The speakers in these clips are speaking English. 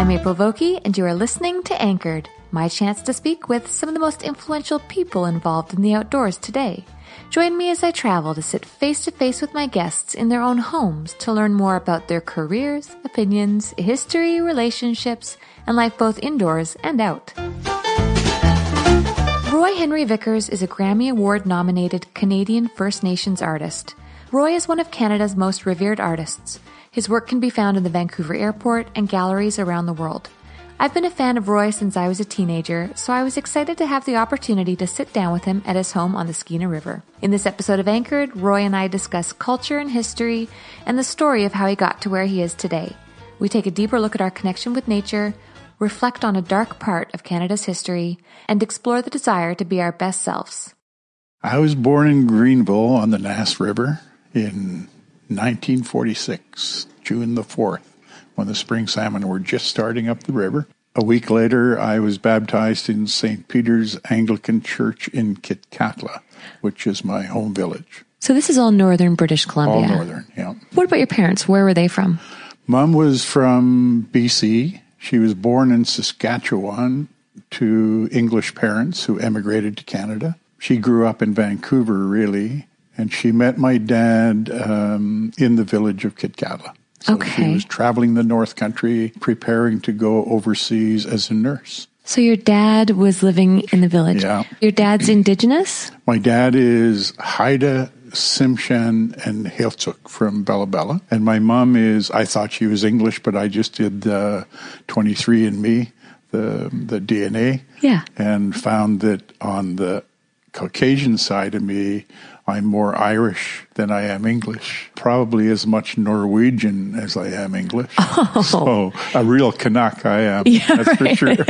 I'm April Vokey, and you are listening to Anchored, my chance to speak with some of the most influential people involved in the outdoors today. Join me as I travel to sit face to face with my guests in their own homes to learn more about their careers, opinions, history, relationships, and life both indoors and out. Roy Henry Vickers is a Grammy Award nominated Canadian First Nations artist. Roy is one of Canada's most revered artists. His work can be found in the Vancouver airport and galleries around the world. I've been a fan of Roy since I was a teenager, so I was excited to have the opportunity to sit down with him at his home on the Skeena River. In this episode of Anchored, Roy and I discuss culture and history and the story of how he got to where he is today. We take a deeper look at our connection with nature, reflect on a dark part of Canada's history, and explore the desire to be our best selves. I was born in Greenville on the Nass River in 1946, June the 4th, when the spring salmon were just starting up the river. A week later, I was baptized in St. Peter's Anglican Church in Kitkatla, which is my home village. So this is all northern British Columbia. All northern, yeah. What about your parents? Where were they from? Mom was from BC. She was born in Saskatchewan to English parents who emigrated to Canada. She grew up in Vancouver, really, and she met my dad um, in the village of Kitkatla. So Okay. she was traveling the North Country, preparing to go overseas as a nurse. So your dad was living in the village. Yeah. Your dad's indigenous? My dad is Haida Tsimshian and Heiltsuk from Bella Bella. And my mom is, I thought she was English, but I just did uh, 23andMe, the, the DNA. Yeah. And found that on the Caucasian side of me, I'm more Irish than I am English. Probably as much Norwegian as I am English. Oh. So a real Canuck I am. that's for sure.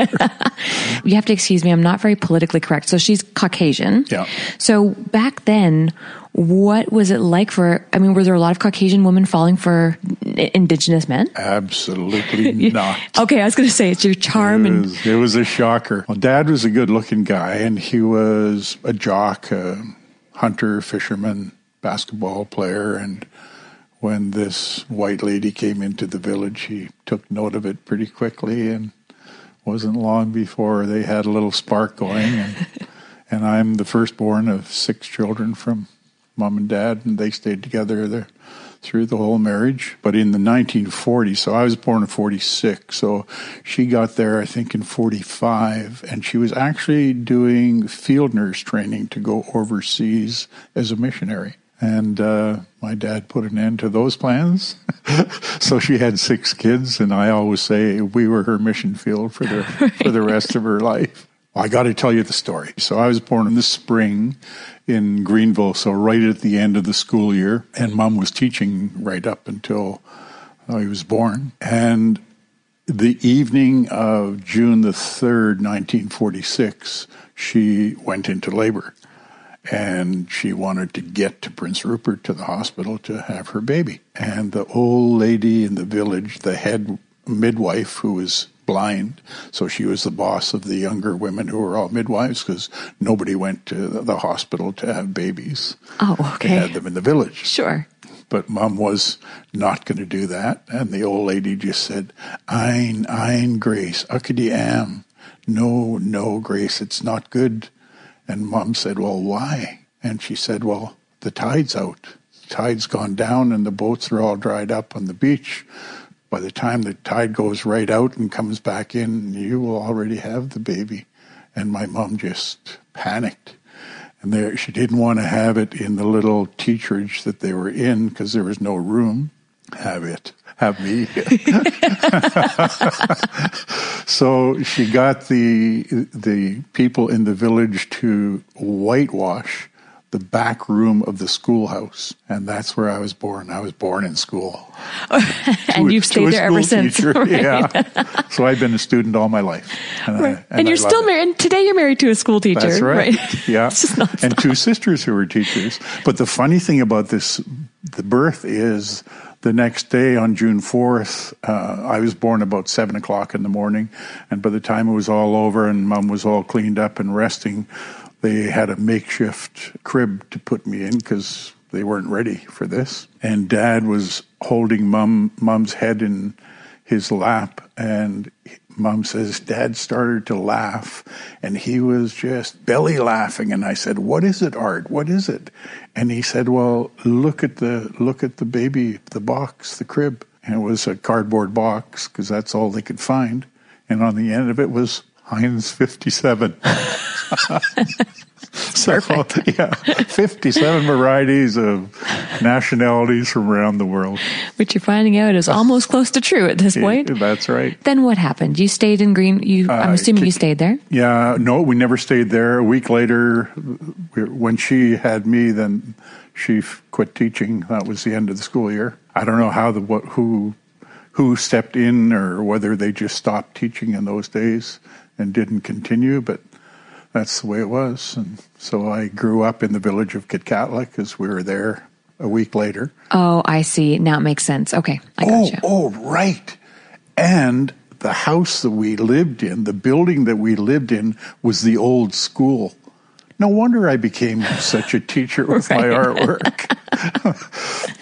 You have to excuse me, I'm not very politically correct. So she's Caucasian. Yeah. So back then, what was it like for, I mean, were there a lot of Caucasian women falling for indigenous men? Absolutely not. Okay, I was going to say it's your charm It and was, it was a shocker. Well, Dad was a good looking guy, and he was a jock, a hunter, fisherman, basketball player. And when this white lady came into the village, he took note of it pretty quickly. And wasn't long before they had a little spark going. And, and I'm the firstborn of six children from mom and dad, and they stayed together there through the whole marriage. But in the 1940s, so I was born in 46, so she got there, I think, in 45, and she was actually doing field nurse training to go overseas as a missionary. And uh, my dad put an end to those plans. so she had six kids, and I always say we were her mission field for the for the rest of her life. I got to tell you the story. So I was born in the spring in Greenville, so right at the end of the school year, and Mom was teaching right up until I was born. And the evening of June the third, nineteen forty-six, she went into labor and she wanted to get to Prince Rupert to the hospital to have her baby. And the old lady in the village, the head midwife who was blind, so she was the boss of the younger women who were all midwives because nobody went to the hospital to have babies. Oh, okay. They had them in the village. Sure. But mom was not going to do that. And the old lady just said, Ein, ein, Grace, ukadi am. No, no, Grace, it's not good. And mom said, Well, why? And she said, Well, the tide's out. The tide's gone down and the boats are all dried up on the beach. By the time the tide goes right out and comes back in, you will already have the baby. And my mom just panicked. And there, she didn't want to have it in the little teacherage that they were in because there was no room. Have it, have me. so she got the the people in the village to whitewash the back room of the schoolhouse, and that's where I was born. I was born in school, and To- you've stayed there ever since. right? Yeah, so I've been a student all my life, and, I- Right. and And, you're still married. And today you're married to a school teacher. That's right. Yeah. It's just and two sisters who were teachers. But the funny thing about this, the birth is the next day on June 4th, uh, I was born about seven o'clock in the morning. And by the time it was all over and mom was all cleaned up and resting, they had a makeshift crib to put me in because they weren't ready for this. And dad was holding mom, mom's head in his lap and mom says dad started to laugh and he was just belly laughing. And i said what is it art? What is it? And he said well look at the look at the baby the box the crib. And it was a cardboard box because that's all they could find. And on the end of it was heinz 57 so yeah 57 varieties of nationalities from around the world Which you're finding out is almost close to true at this point. that's right Then what happened? You stayed in Green. You, I'm Uh, assuming ki- you stayed there. Yeah, no, we never stayed there. A week later, when she had me, then she quit teaching. That was the end of the school year. I don't know how the what who who stepped in or whether they just stopped teaching in those days and didn't continue, but that's the way it was. And so I grew up in the village of Kitkatla because we were there a week later. Oh, I see. Now it makes sense. Okay, I got Oh, you. oh, right. And the house that we lived in, the building that we lived in, was the old school. No wonder I became such a teacher with my artwork.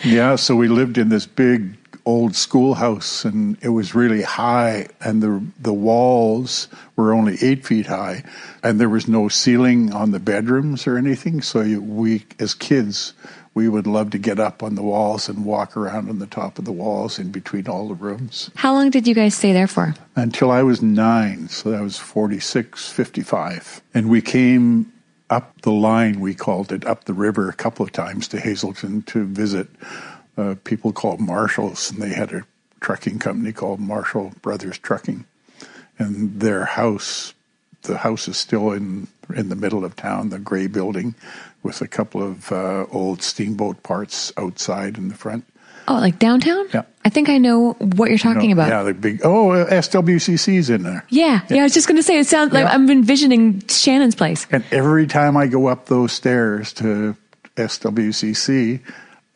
yeah, so we lived in this big old schoolhouse, and it was really high, and the the walls were only eight feet high, and there was no ceiling on the bedrooms or anything. So we, as kids, we would love to get up on the walls and walk around on the top of the walls in between all the rooms How long did you guys stay there for? until I was nine. So that was 46, 55. And we came up the line, we called it, up the river a couple of times to Hazelton to visit uh, people called Marshalls. And they had a trucking company called Marshall Brothers Trucking. And their house, the house is still in, in the middle of town, the gray building with a couple of uh, old steamboat parts outside in the front. Oh, like downtown? Yeah. I think I know what you're talking about. Yeah, the big, oh, uh, SWCC's in there. Yeah, yeah. I was just going to say it sounds like Yeah. I'm envisioning Shannon's place. And every time I go up those stairs to SWCC,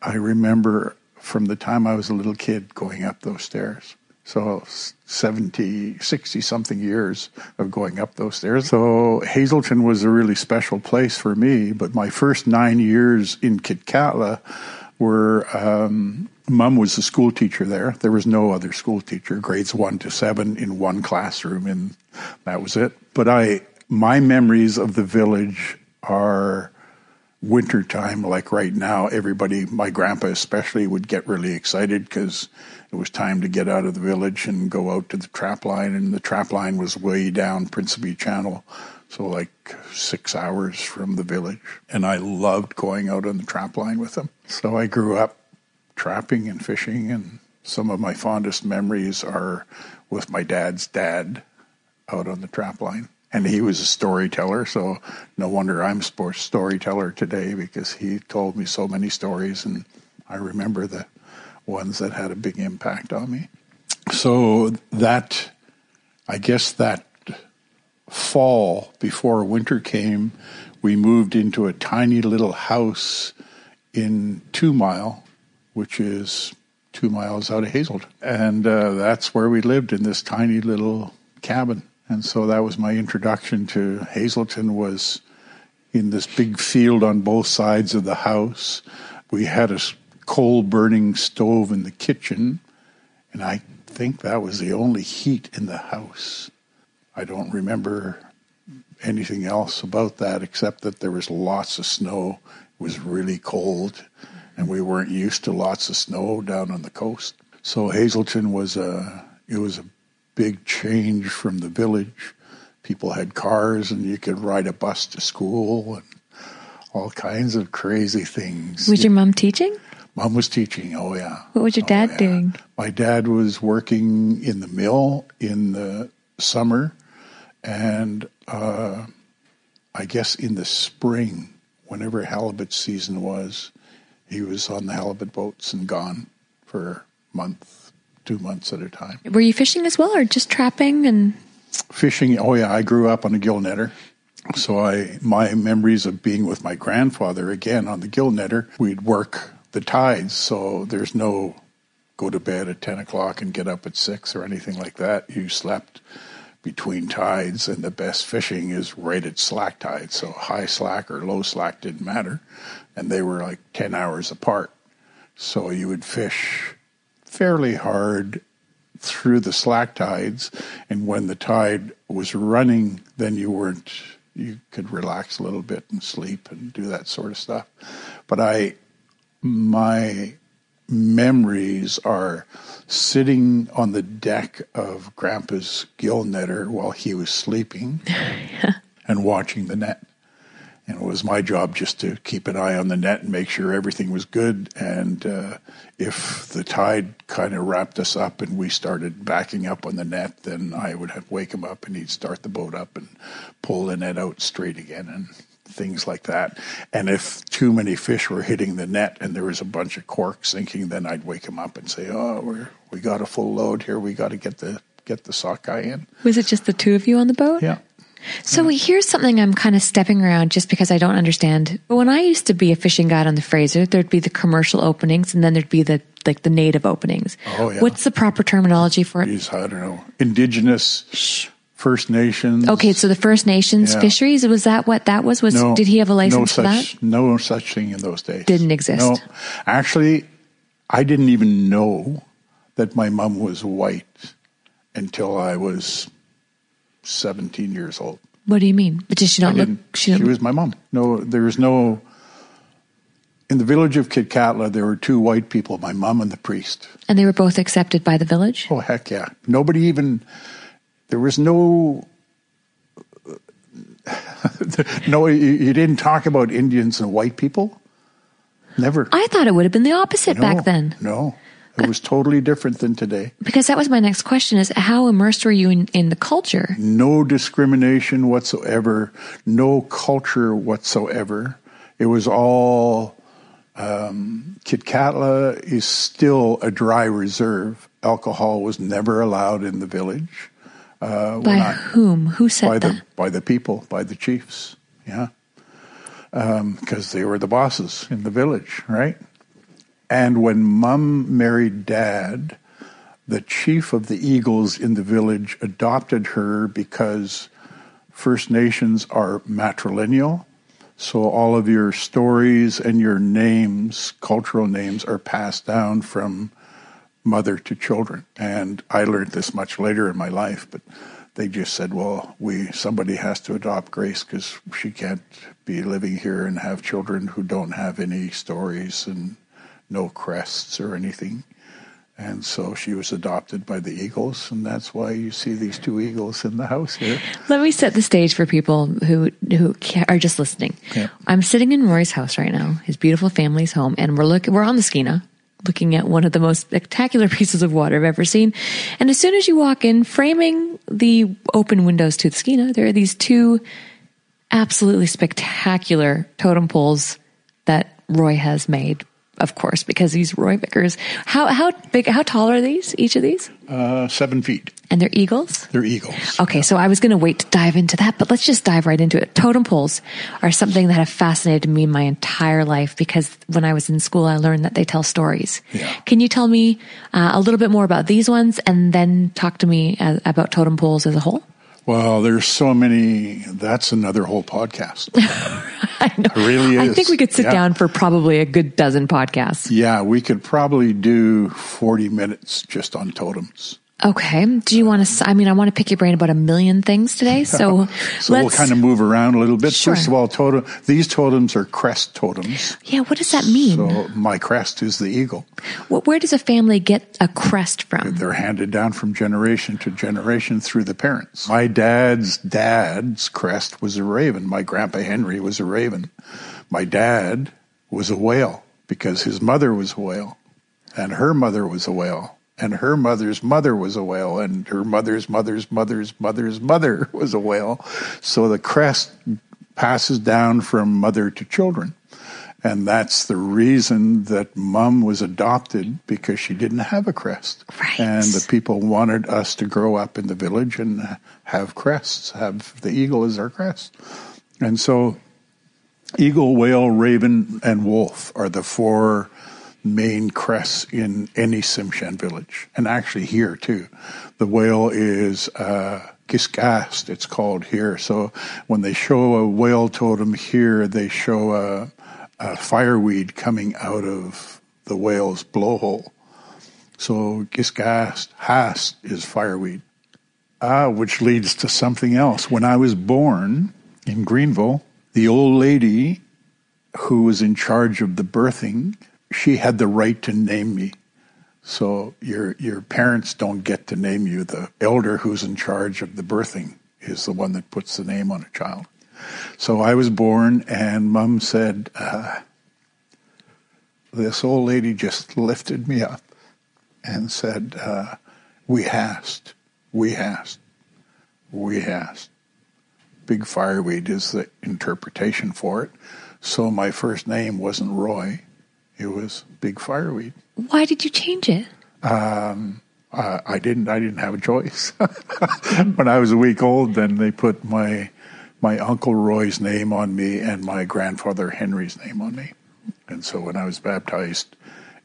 I remember from the time I was a little kid going up those stairs. So 70, 60 something years of going up those stairs. So Hazelton was a really special place for me. But my first nine years in Kitkatla were, um, mom was the school teacher there. There was no other school teacher, grades one to seven in one classroom, and that was it. But I, my memories of the village are wintertime, like right now, everybody, my grandpa especially, would get really excited because it was time to get out of the village and go out to the trap line. And the trap line was way down Principe Channel, so like six hours from the village. And I loved going out on the trap line with him. So I grew up trapping and fishing, and some of my fondest memories are with my dad's dad out on the trap line. And he was a storyteller, so no wonder I'm a sports storyteller today because he told me so many stories, and I remember the ones that had a big impact on me. So that, I guess that fall before winter came, we moved into a tiny little house in Two Mile, which is two miles out of Hazelton. And uh, that's where we lived in this tiny little cabin. And so that was my introduction to Hazelton was in this big field on both sides of the house. We had a coal burning stove in the kitchen, and I think that was the only heat in the house. I don't remember anything else about that except that there was lots of snow. It was really cold, and we weren't used to lots of snow down on the coast. So Hazelton was a it was a big change from the village. People had cars, and you could ride a bus to school, and all kinds of crazy things. Was your mom teaching? Mom was teaching. Oh yeah. What was your dad Oh, yeah. doing? My dad was working in the mill in the summer, and uh, I guess in the spring, whenever halibut season was, he was on the halibut boats and gone for a month, two months at a time. Were you fishing as well, or just trapping? And Fishing. Oh yeah, I grew up on a gill netter. So I, my memories of being with my grandfather again on the gill netter, we'd work the tides. So there's no go to bed at 10 o'clock and get up at 6 or anything like that. You slept between tides, and the best fishing is right at slack tide. So high slack or low slack didn't matter. And they were like 10 hours apart. So you would fish fairly hard through the slack tides. And when the tide was running, then you weren't, you could relax a little bit and sleep and do that sort of stuff. But I, my memories are sitting on the deck of Grandpa's gill netter while he was sleeping and watching the net. And it was my job just to keep an eye on the net and make sure everything was good. And uh, if the tide kind of wrapped us up and we started backing up on the net, then I would have wake him up and he'd start the boat up and pull the net out straight again and things like that. And if too many fish were hitting the net and there was a bunch of cork sinking, then I'd wake him up and say, "Oh, we're we got a full load here. We got to get the get the sockeye in." was it just the two of you on the boat? Yeah. So mm-hmm. here's something I'm kind of stepping around just because I don't understand. But When I used to be a fishing guide on the Fraser, there'd be the commercial openings and then there'd be the like the native openings. Oh, yeah. What's the proper terminology for it? Geez, I don't know. Indigenous First Nations. Okay, so the First Nations Yeah. fisheries was that what that was? Was No, did he have a license no for such, that? No such thing in those days. Didn't exist. No, actually, I didn't even know that my mom was white until I was seventeen years old. What do you mean? But did she not look? didn't. She, She was my mom. No, there was no. In the village of Kitkatla, there were two white people, my mom and the priest. and they were both accepted by the village. Oh heck yeah! Nobody even. There was no. no, you, you didn't talk about Indians and white people. Never. I thought it would have been the opposite no, back then. No, it was totally different than today. Because that was my next question: is how immersed were you in, in the culture? No discrimination whatsoever. No culture whatsoever. It was all. Um, Kitkatla is still a dry reserve. Alcohol was never allowed in the village. by whom? Who said by that? the by the people, by the chiefs. Yeah, because they were the bosses in the village, right? And when Mum married Dad, the chief of the Eagles in the village adopted her because First Nations are matrilineal. So all of your stories and your names, cultural names, are passed down from mother to children. And I learned this much later in my life, but they just said, well, we somebody has to adopt Grace because she can't be living here and have children who don't have any stories and no crests or anything. And so she was adopted by the Eagles, and that's why you see these two eagles in the house here. Let me set the stage for people who who are just listening. Yeah. I'm sitting in Roy's house right now, his beautiful family's home, and we're looking. We're on the Skeena, looking at one of the most spectacular pieces of water I've ever seen. And as soon as you walk in, framing the open windows to the Skeena, there are these two absolutely spectacular totem poles that Roy has made. Of course, because these Roy Vickers. How how big? How tall are these? Each of these? Uh, seven feet. And they're eagles. They're eagles. Okay, so I was going to wait to dive into that, but let's just dive right into it. Totem poles are something that have fascinated me my entire life because when I was in school, I learned that they tell stories. Yeah. Can you tell me uh, a little bit more about these ones and then talk to me uh, about totem poles as a whole? Well, there's so many. That's another whole podcast. I know. It really is. I think we could sit Yeah. down for probably a good dozen podcasts. Yeah, we could probably do 40 minutes just on totems. Okay. Do you want to? I mean, I want to pick your brain about a million things today. So, So let's. we'll kind of move around a little bit. Sure. First of all, totem. These totems are crest totems. yeah. What does that mean? So my crest is the eagle. Wh- Where does a family get a crest from? They're handed down from generation to generation through the parents. My dad's dad's crest was a raven. My grandpa Henry was a raven. My dad was a whale because his mother was a whale and her mother was a whale and her mother's mother was a whale and her mother's mother's mother's mother's mother was a whale. So the crest passes down from mother to children. And that's the reason that mom was adopted because she didn't have a crest. Right. And the people wanted us to grow up in the village and have crests, have the eagle as our crest. And so eagle, whale, raven, and wolf are the four main crests in any Tsimshian village, and actually here too. The whale is uh, Kiskast, it's called here. So when they show a whale totem here, they show a, a fireweed coming out of the whale's blowhole. So Kiskast, Hast is fireweed. Ah, which leads to something else. When I was born in Greenville, the old lady who was in charge of the birthing, she had the right to name me. So your your parents don't get to name you. The elder who's in charge of the birthing is the one that puts the name on a child. So I was born, and Mum said, uh, "This old lady just lifted me up and said, uh, we hast, we hast, we hast." Big fireweed is the interpretation for it. So my first name wasn't Roy; it was Big Fireweed. Why did you change it? Uh, I didn't. I didn't have a choice. when I was a week old, then they put my my uncle Roy's name on me and my grandfather Henry's name on me. And so when I was baptized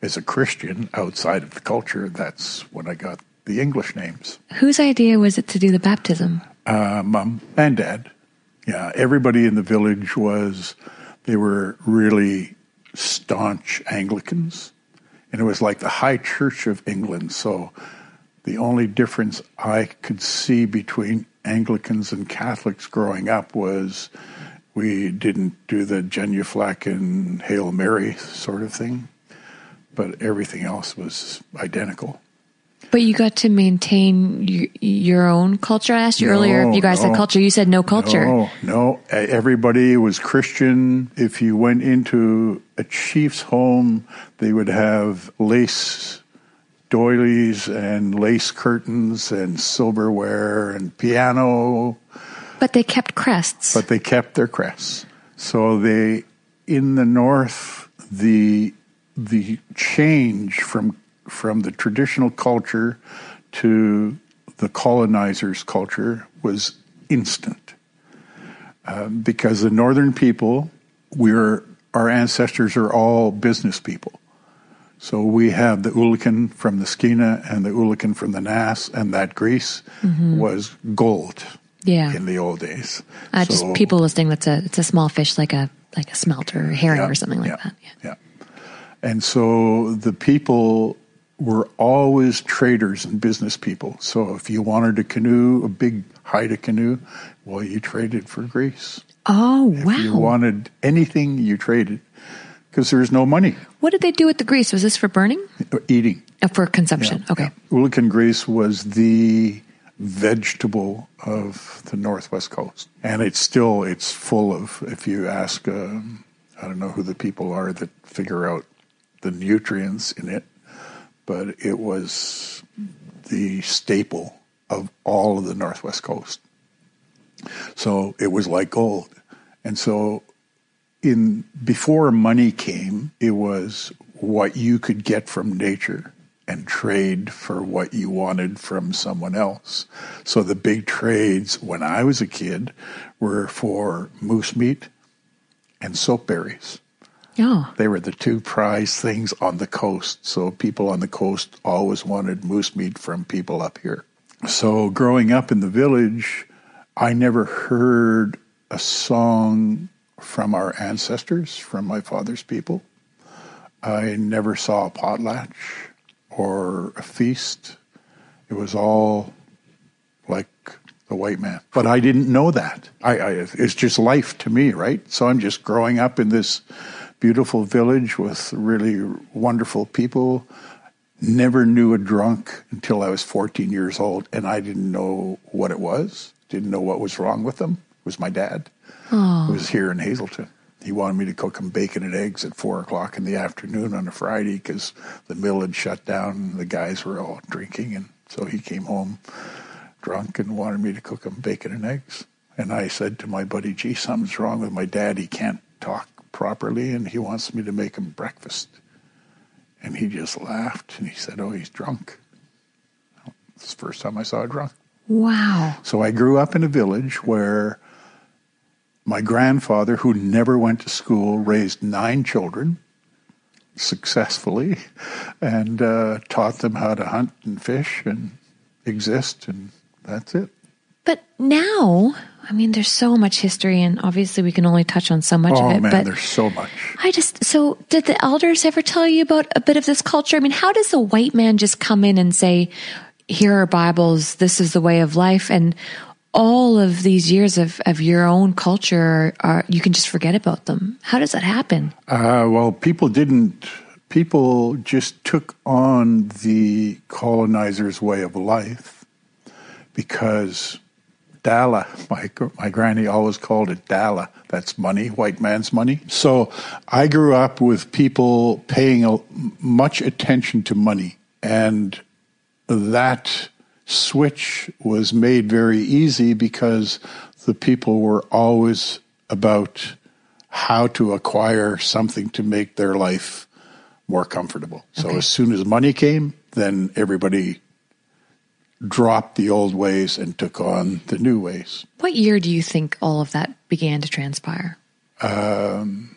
as a Christian outside of the culture, that's when I got the English names. Whose idea was it to do the baptism? Uh, mom and dad. Yeah, everybody in the village was. They were really staunch Anglicans, and it was like the High Church of England. So the only difference I could see between Anglicans and Catholics growing up was we didn't do the genuflect and Hail Mary sort of thing, but everything else was identical. But you got to maintain y- your own culture. I asked you No, earlier if you guys had culture. You said no culture. No, no. Everybody was Christian. If you went into a chief's home, they would have lace doilies and lace curtains and silverware and piano, But they kept crests. but they kept their crests. So they, in the north, the the change from from the traditional culture to the colonizers' culture was instant Um, because the northern people, we're our ancestors are all business people. So we have the eulachon from the Skeena and the eulachon from the Nass, and that grease was gold Mm-hmm. yeah. in the old days. Uh, just people listening. That's a it's a small fish like a like a smelt or herring Yeah, or something like yeah, that. Yeah. Yeah. And so the people were always traders and business people. So if you wanted a canoe, a big Haida canoe, well, you traded for grease. Oh If you wanted anything, you traded because there's no money What did they do with the grease? Was this for burning? eating. Uh, for consumption? okay. Eulachon grease was the vegetable of the northwest coast, and it's still it's full of. If you ask, um, I don't know who the people are that figure out the nutrients in it, but it was the staple of all of the northwest coast. So it was like gold, and so in before money came, it was what you could get from nature and trade for what you wanted from someone else. So the big trades when I was a kid were for moose meat and soap berries. Oh, They were the two prized things on the coast. So people on the coast always wanted moose meat from people up here. So growing up in the village, I never heard a song from our ancestors, from my father's people. I never saw a potlatch or a feast. It was all like the white man. But I didn't know that. I, I, it's just life to me, right? So I'm just growing up in this beautiful village with really wonderful people. Never knew a drunk until I was 14 years old, and I didn't know what it was. Didn't know what was wrong with them. It was my dad. Who was here in Hazelton. He wanted me to cook him bacon and eggs at four o'clock in the afternoon on a Friday because the mill had shut down and the guys were all drinking, and so he came home drunk and wanted me to cook him bacon and eggs. And I said to my buddy, gee, something's wrong with my dad. He can't talk properly and he wants me to make him breakfast. And he just laughed and he said, oh, he's drunk. It's the first time I saw a drunk. Wow. So I grew up in a village where my grandfather, who never went to school, raised nine children successfully and uh, taught them how to hunt and fish and exist, and that's it. But now, I mean, there's so much history, and obviously we can only touch on so much oh of it. man, but there's so much. I just, so did the elders ever tell you about a bit of this culture? I mean, how does the white man just come in and say, here are Bibles, this is the way of life, and all of these years of, of your own culture are, you can just forget about them. How does that happen? Uh, well, people didn't. People just took on the colonizers' way of life because Dala, my my granny always called it Dala. That's money, white man's money. So I grew up with people paying a, much attention to money, and that switch was made very easy because the people were always about how to acquire something to make their life more comfortable. So Okay. as soon as money came, then everybody dropped the old ways and took on the new ways. What year do you think all of that began to transpire? Um,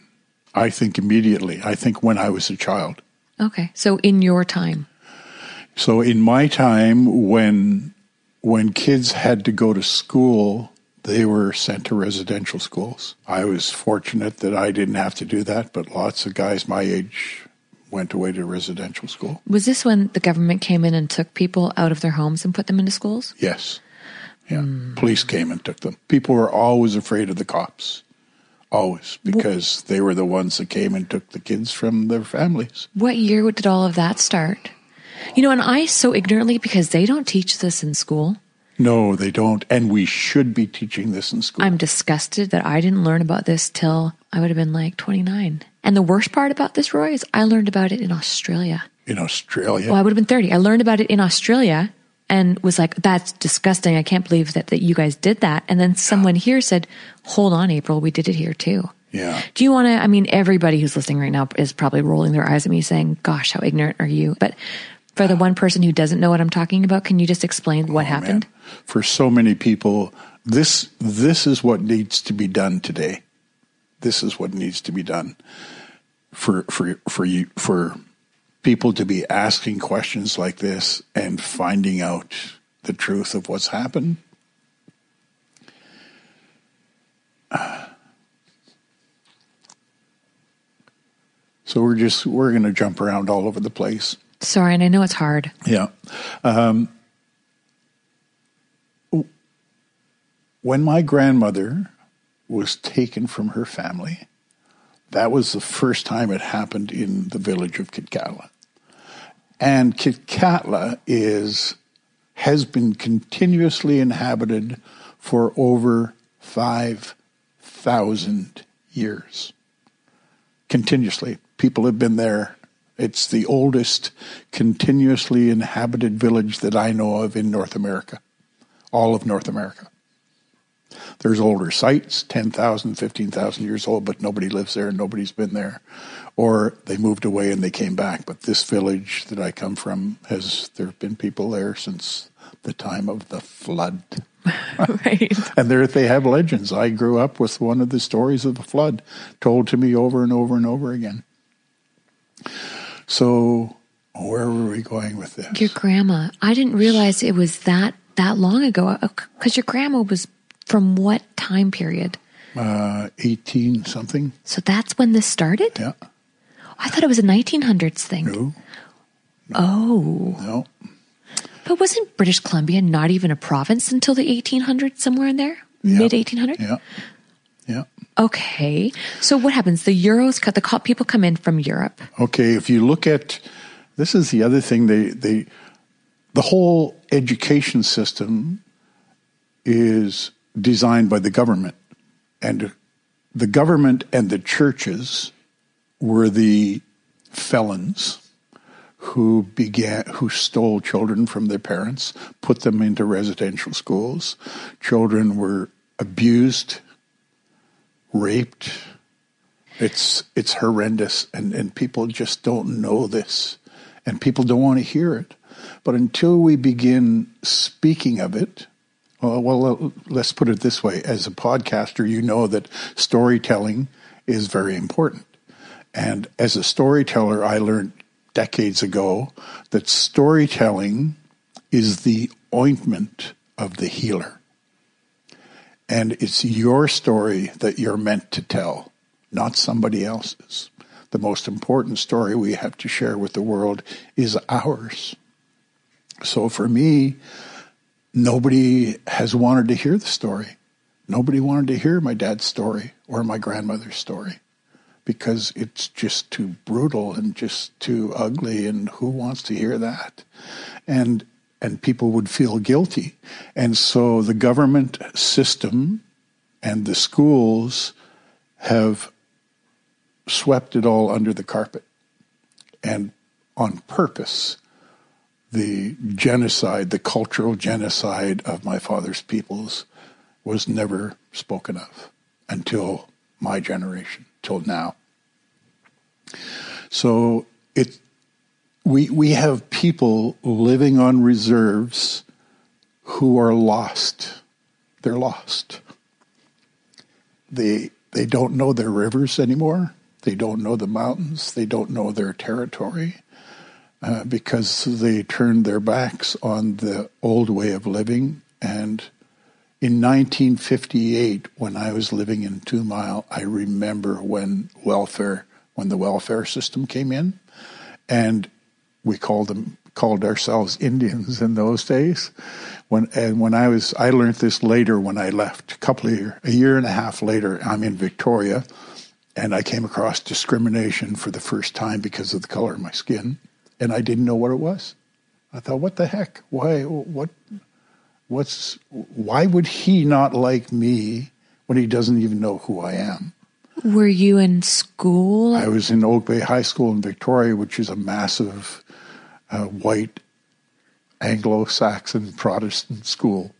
I think immediately. I think when I was a child. Okay. So in your time. So in my time when when kids had to go to school, they were sent to residential schools. I was fortunate that I didn't have to do that, but lots of guys my age went away to residential school. Was this when the government came in and took people out of their homes and put them into schools? Yes. Yeah. Police came and took them. People were always afraid of the cops. Always, because they were the ones that came and took the kids from their families. What year did all of that start? You know, and I so ignorantly, because they don't teach this in school, No, they don't. And we should be teaching this in school. I'm disgusted that I didn't learn about this till I would have been like 29. And the worst part about this, Roy, is I learned about it in Australia. in Australia. Well, I would have been 30. I learned about it in Australia and was like, that's disgusting. I can't believe that, that you guys did that. And then someone here said, hold on, April, we did it here too. yeah. Do you want to? I mean, everybody who's listening right now is probably rolling their eyes at me saying, gosh, how ignorant are you? But for the one person who doesn't know what I'm talking about, can you just explain what Oh, happened? man. For so many people, this this is what needs to be done today. This is what needs to be done for for for you for people to be asking questions like this and finding out the truth of what's happened. So we're just we're going to jump around all over the place. Sorry, and I know it's hard. Yeah. Um, when my grandmother was taken from her family, that was the first time it happened in the village of Kitkatla. And Kitkatla is has been continuously inhabited for over 5,000 years. Continuously. People have been there. It's the oldest continuously inhabited village that I know of in North America, all of North America. There's older sites, 10,000, 15,000 years old, but nobody lives there, and nobody's been there. Or they moved away and they came back. But this village that I come from has, there have been people there since the time of the flood. right. And there they have legends. I grew up with one of the stories of the flood told to me over and over and over again. So, where were we going with this? Your grandma. I didn't realize it was that that long ago uh, because your grandma was From what time period? Uh, 18 something. So that's when this started? Yeah. I thought it was a 1900s thing. No, Oh. no. But wasn't British Columbia not even a province until the 1800s, somewhere in there? Yeah. Mid 1800s? Yeah. Yeah. Okay. So what happens? The Euros, cut the people come in from Europe. Okay, if you look at this is the other thing they they the whole education system is designed by the government. And the government and the churches were the felons who began who stole children from their parents put them into residential schools. Children were abused raped. It's it's horrendous, and and people just don't know this, and people don't want to hear it. But until we begin speaking of it, well, well, let's put it this way: as a podcaster, you know that storytelling is very important, and as a storyteller, I learned decades ago that storytelling is the ointment of the healer. And it's your story that you're meant to tell, not somebody else's. The most important story we have to share with the world is ours. So for me, nobody has wanted to hear the story. Nobody wanted to hear my dad's story or my grandmother's story because it's just too brutal and just too ugly and who wants to hear that? And and people would feel guilty. And so the government system and the schools have swept it all under the carpet. And on purpose, the genocide, the cultural genocide of my father's peoples was never spoken of until my generation, till now. So it we we have people living on reserves who are lost. They're lost. They they don't know their rivers anymore. They don't know the mountains. They don't know their territory uh, because they turned their backs on the old way of living. And in 1958, when I was living in Two Mile, I remember when welfare, when the welfare system came in, and we called them called ourselves Indians in those days. When and when I was I learned this later when I left a couple of year a year and a half later I'm in Victoria and I came across discrimination for the first time because of the color of my skin and I didn't know what it was. I thought what the heck? Why what what's why would he not like me when he doesn't even know who I am? Were you in school? I was in Oak Bay High School in Victoria, which is a massive uh, white Anglo-Saxon Protestant school.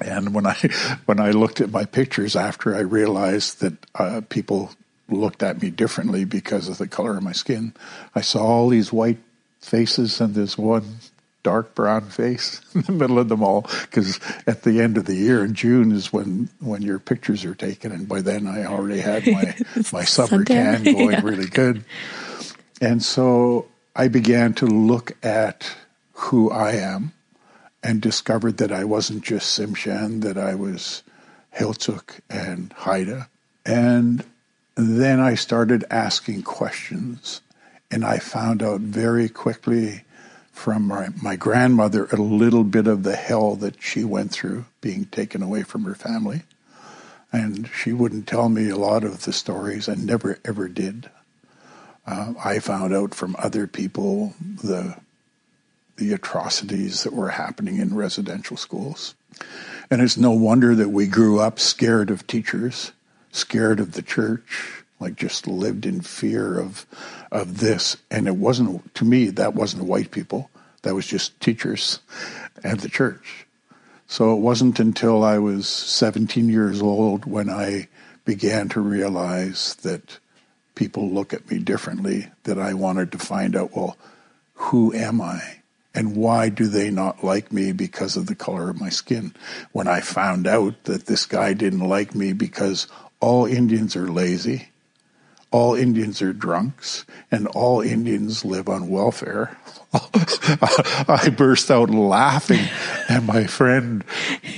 And when I when I looked at my pictures after I realized that uh, people looked at me differently because of the color of my skin, I saw all these white faces and this one dark brown face in the middle of them all. Because at the end of the year in June is when when your pictures are taken, and by then I already had my my summer tan going yeah. really good. And so I began to look at who I am and discovered that I wasn't just Tsimshian, that I was Heiltsuk and Haida. And then I started asking questions, and I found out very quickly from my, my grandmother a little bit of the hell that she went through being taken away from her family. And she wouldn't tell me a lot of the stories and never ever did. Uh, I found out from other people the the atrocities that were happening in residential schools. And it's no wonder that we grew up scared of teachers, scared of the church, like just lived in fear of of this. And it wasn't to me that wasn't white people. That was just teachers and the church. So it wasn't until I was 17 years old when I began to realize that people look at me differently, that I wanted to find out, well, who am I? And why do they not like me because of the color of my skin? When I found out that this guy didn't like me because all Indians are lazy, all Indians are drunks and all Indians live on welfare. I burst out laughing, and my friend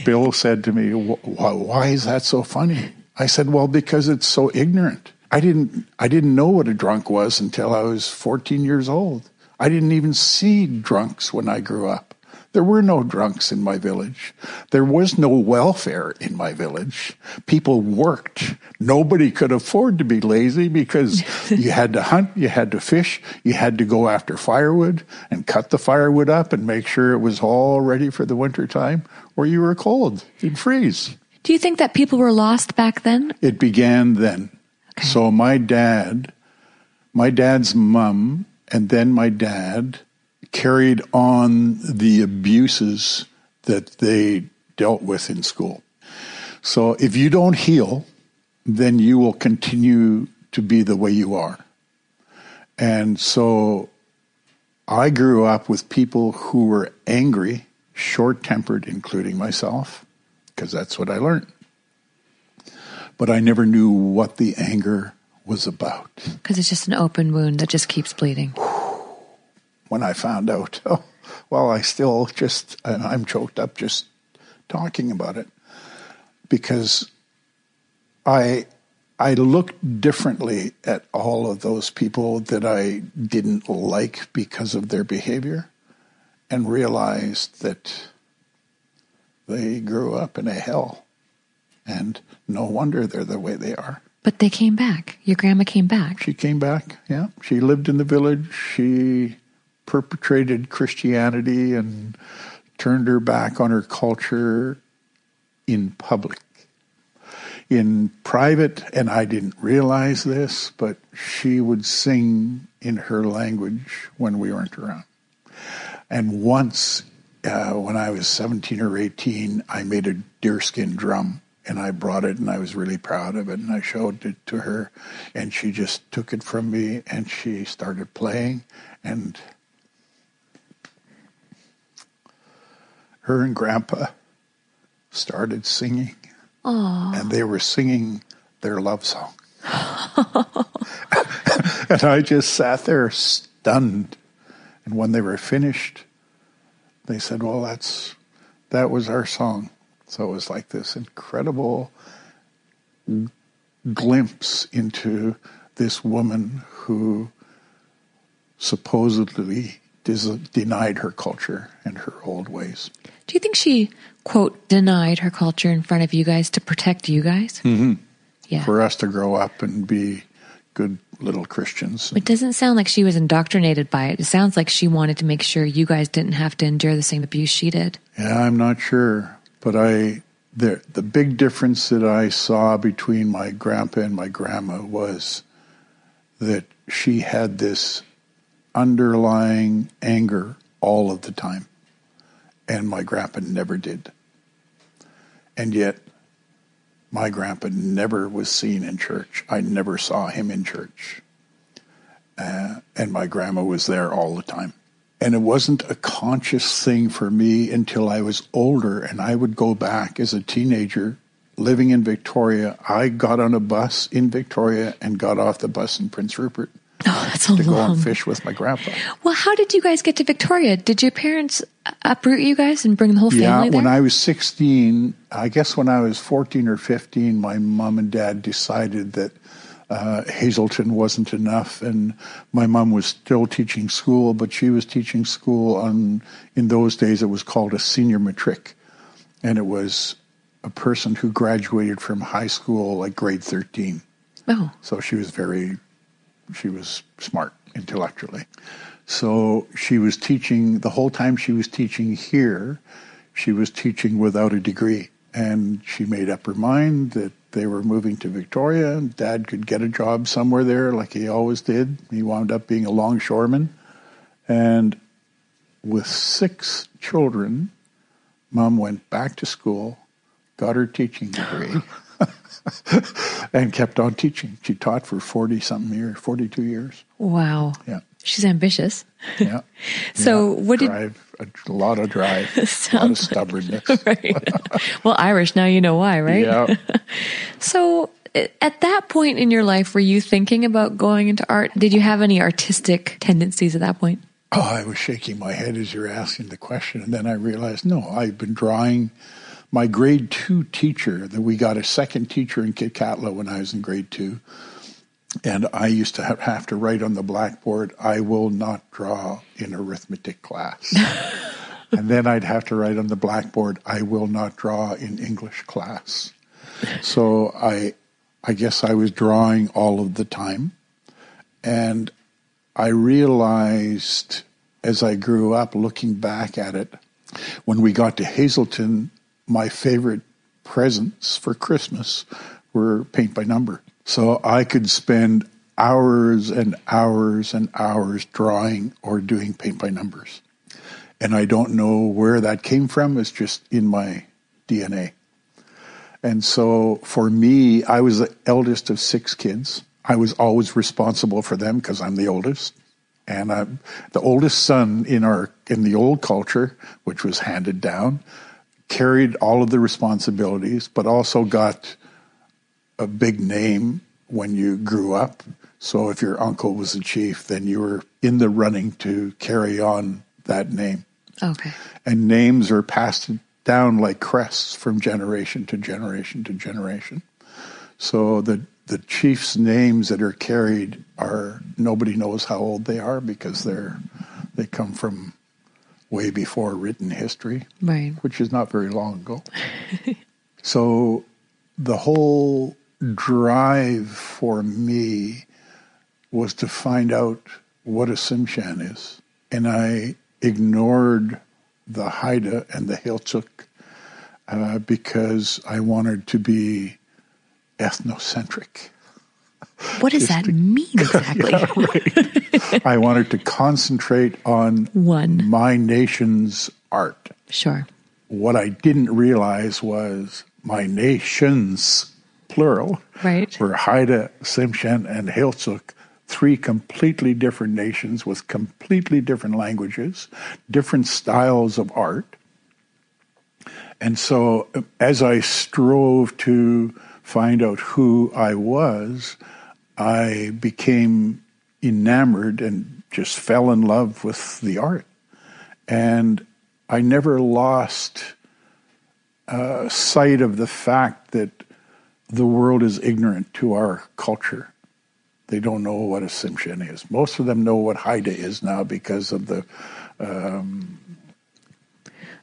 Bill said to me, "Why is that so funny?" I said, "Well, because it's so ignorant. I didn't I didn't know what a drunk was until I was 14 years old. I didn't even see drunks when I grew up. There were no drunks in my village. There was no welfare in my village. People worked. Nobody could afford to be lazy because you had to hunt, you had to fish, you had to go after firewood and cut the firewood up and make sure it was all ready for the winter time or you were cold. You'd freeze. Do you think that people were lost back then? It began then. Okay. So my dad, my dad's mom, and then my dad carried on the abuses that they dealt with in school. So if you don't heal, then you will continue to be the way you are. And so I grew up with people who were angry, short tempered, including myself, because that's what I learned. But I never knew what the anger was about. Because it's just an open wound that just keeps bleeding when I found out. Oh, well, I still just, I'm choked up just talking about it because I, I looked differently at all of those people that I didn't like because of their behavior and realized that they grew up in a hell and no wonder they're the way they are. But they came back. Your grandma came back. She came back, yeah. She lived in the village. She perpetrated Christianity and turned her back on her culture in public. In private, and I didn't realize this, but she would sing in her language when we weren't around. And once, uh, when I was 17 or 18, I made a deerskin drum and I brought it and I was really proud of it and I showed it to her and she just took it from me and she started playing and her and Grandpa started singing. Aww. And they were singing their love song. and I just sat there stunned. And when they were finished, they said, Well, that's that was our song. So it was like this incredible glimpse into this woman who supposedly denied her culture and her old ways. Do you think she, quote, denied her culture in front of you guys to protect you guys? Mm-hmm. Yeah. For us to grow up and be good little Christians. It doesn't sound like she was indoctrinated by it. It sounds like she wanted to make sure you guys didn't have to endure the same abuse she did. Yeah, I'm not sure. But I, the, the big difference that I saw between my grandpa and my grandma was that she had this underlying anger all of the time. And my grandpa never did. And yet, my grandpa never was seen in church. I never saw him in church. Uh, and my grandma was there all the time. And it wasn't a conscious thing for me until I was older and I would go back as a teenager living in Victoria. I got on a bus in Victoria and got off the bus in Prince Rupert. Oh, that's a to long. go and fish with my grandpa. Well, how did you guys get to Victoria? Did your parents uproot you guys and bring the whole family yeah, there? when I was 16, I guess when I was 14 or 15, my mom and dad decided that uh, Hazelton wasn't enough, and my mom was still teaching school, but she was teaching school on. In those days, it was called a senior matric, and it was a person who graduated from high school like grade 13. Oh, so she was very she was smart intellectually. So she was teaching the whole time she was teaching here, she was teaching without a degree. And she made up her mind that they were moving to Victoria and dad could get a job somewhere there like he always did. He wound up being a longshoreman. And with six children, mom went back to school, got her teaching degree. and kept on teaching. She taught for 40 something years, 42 years. Wow. Yeah. She's ambitious. Yeah. so yeah. what drive, did a lot of drive, a lot of stubbornness. right. well, Irish now you know why, right? Yeah. so At that point in your life, were you thinking about going into art? Did you have any artistic tendencies at that point? Oh, I was shaking my head as you're asking the question. And then I realized, no, I've been drawing. My grade two teacher, that we got a second teacher in Kitkatla when I was in grade two. And I used to have to write on the blackboard, I will not draw in arithmetic class. and then I'd have to write on the blackboard, I will not draw in English class. So I, I guess I was drawing all of the time. And I realized as I grew up, looking back at it, when we got to Hazelton, my favorite presents for Christmas were paint by number. So I could spend hours and hours and hours drawing or doing paint by numbers. And I don't know where that came from. It's just in my DNA. And so for me, I was the eldest of six kids. I was always responsible for them because I'm the oldest. And uh, the oldest son in our in the old culture, which was handed down, carried all of the responsibilities, but also got a big name when you grew up. So if your uncle was a chief, then you were in the running to carry on that name. Okay. And names are passed down like crests from generation to generation to generation. So the the chiefs' names that are carried are nobody knows how old they are because they're they come from way before written history, right? Which is not very long ago. so the whole drive for me was to find out what a Tsimshian is, and I ignored the Haida and the Heiltsuk uh, because I wanted to be ethnocentric. What does that to, mean exactly? yeah, right. I wanted to concentrate on one my nation's art. Sure. What I didn't realize was my nations, plural, right. were Haida, Tsimshian, and Heiltsuk, three completely different nations with completely different languages, different styles of art. And so as I strove to find out who I was, I became enamored and just fell in love with the art. And I never lost uh, sight of the fact that the world is ignorant to our culture. They don't know what a Tsimshian is. Most of them know what Haida is now because of the. Um,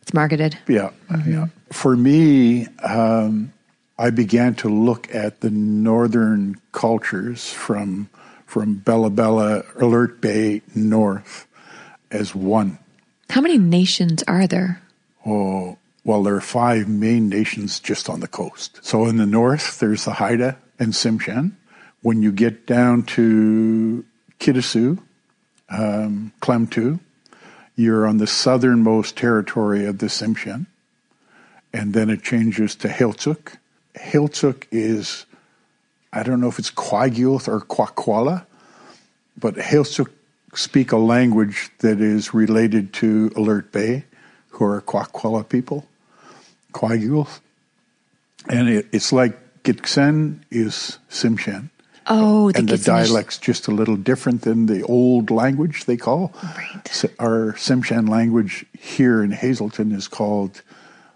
it's marketed. Yeah, mm-hmm. yeah. For me, um, I began to look at the northern cultures from from Bella Bella, Alert Bay north as one. How many nations are there? Oh, well, there are five main nations just on the coast. So in the north, there's the Haida and Tsimshian. When you get down to Kitasoo, um, Klemtu, you're on the southernmost territory of the Tsimshian. And then it changes to Heiltsuk, Heiltsuk is, I don't know if it's Kwakiutl or Kwakwala, but Heiltsuk speak a language that is related to Alert Bay, who are Kwakwala people, Kwakiutl. And it, it's like Gitxsan is Tsimshian. Oh, the and the dialect's just a little different than the old language they call. Right. Our Tsimshian language here in Hazelton is called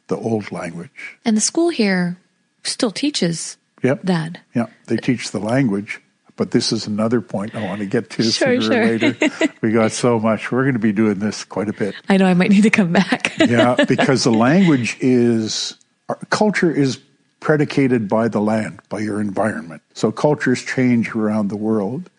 the old language. And the school here still teaches yep. that. Yeah, they teach the language. But this is another point I want to get to sure, sooner sure. or later. we got so much. We're going to be doing this quite a bit. I know I might need to come back. yeah, because the language is, culture is predicated by the land, by your environment. So cultures change around the world,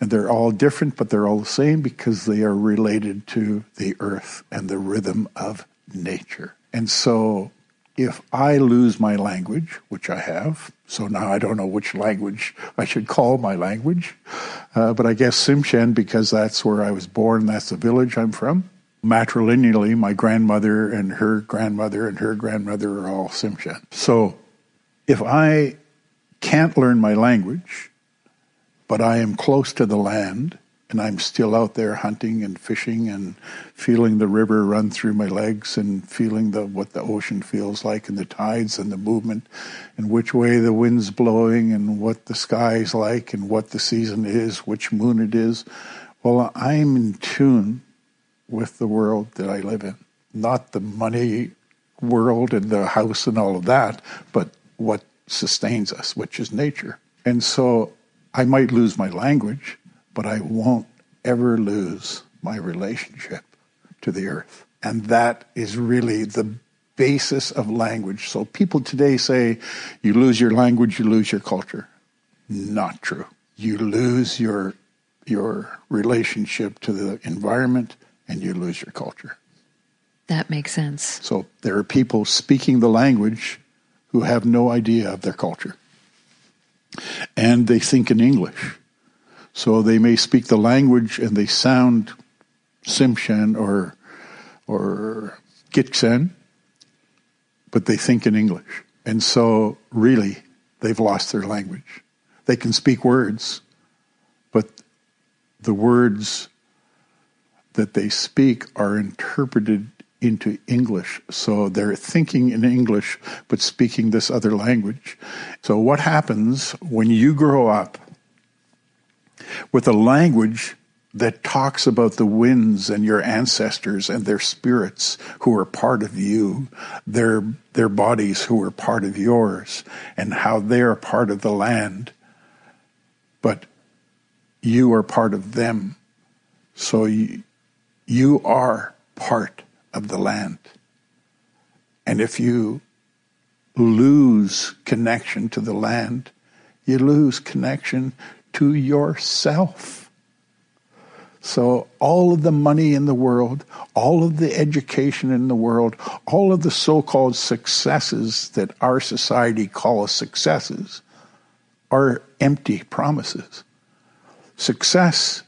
and they're all different, but they're all the same because they are related to the earth and the rhythm of nature. And so if I lose my language, which I have, so now I don't know which language I should call my language, uh, but I guess Tsimshian because that's where I was born, that's the village I'm from. Matrilineally, my grandmother and her grandmother and her grandmother are all Tsimshian. So if I can't learn my language, but I am close to the land and I'm still out there hunting and fishing and feeling the river run through my legs and feeling the what the ocean feels like and the tides and the movement and which way the wind's blowing and what the sky's like and what the season is, which moon it is. Well, I'm in tune with the world that I live in, not the money world and the house and all of that, but what sustains us, which is nature. And so I might lose my language, but I won't ever lose my relationship to the earth. And that is really the basis of language. So people today say you lose your language, you lose your culture. Not true. You lose your your relationship to the environment and you lose your culture. That makes sense. So there are people speaking the language who have no idea of their culture. And they think in English. So they may speak the language and they sound Tsimshian or or Gitxsan, but they think in English. And so really they've lost their language. They can speak words, but the words that they speak are interpreted into English. So they're thinking in English, but speaking this other language. So what happens when you grow up with a language that talks about the winds and your ancestors and their spirits who are part of you, their, their bodies who are part of yours, and how they are part of the land. But you are part of them. So you, you are part of the land. And if you lose connection to the land, you lose connection to yourself. So, all of the money in the world, all of the education in the world, all of the so called successes that our society calls successes are empty promises. Success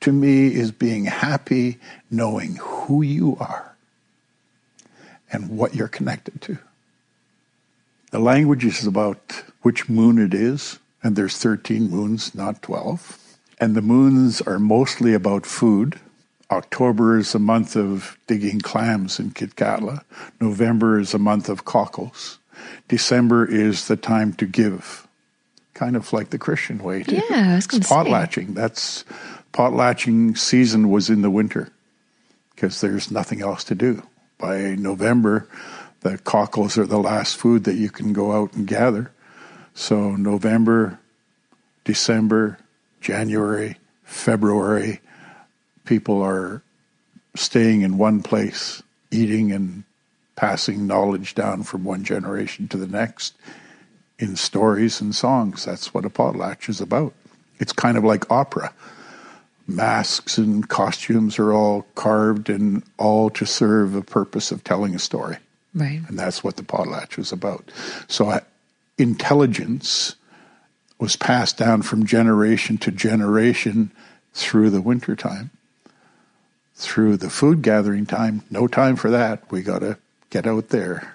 to me is being happy knowing who you are and what you're connected to. The language is about which moon it is, and there's 13 moons, not 12. And the moons are mostly about food. October is a month of digging clams in Kitkatla. November is a month of cockles. December is the time to give, kind of like the Christian way. To, yeah, I was going to potlatching. That's potlatching season was in the winter because there's nothing else to do. By November, the cockles are the last food that you can go out and gather. So November, December, January, February, people are staying in one place, eating and passing knowledge down from one generation to the next in stories and songs. That's what a potlatch is about. It's kind of like opera. Masks and costumes are all carved and all to serve a purpose of telling a story. Right. And that's what the potlatch was about. So intelligence was passed down from generation to generation through the winter time. Through the food gathering time, no time for that. We got to get out there.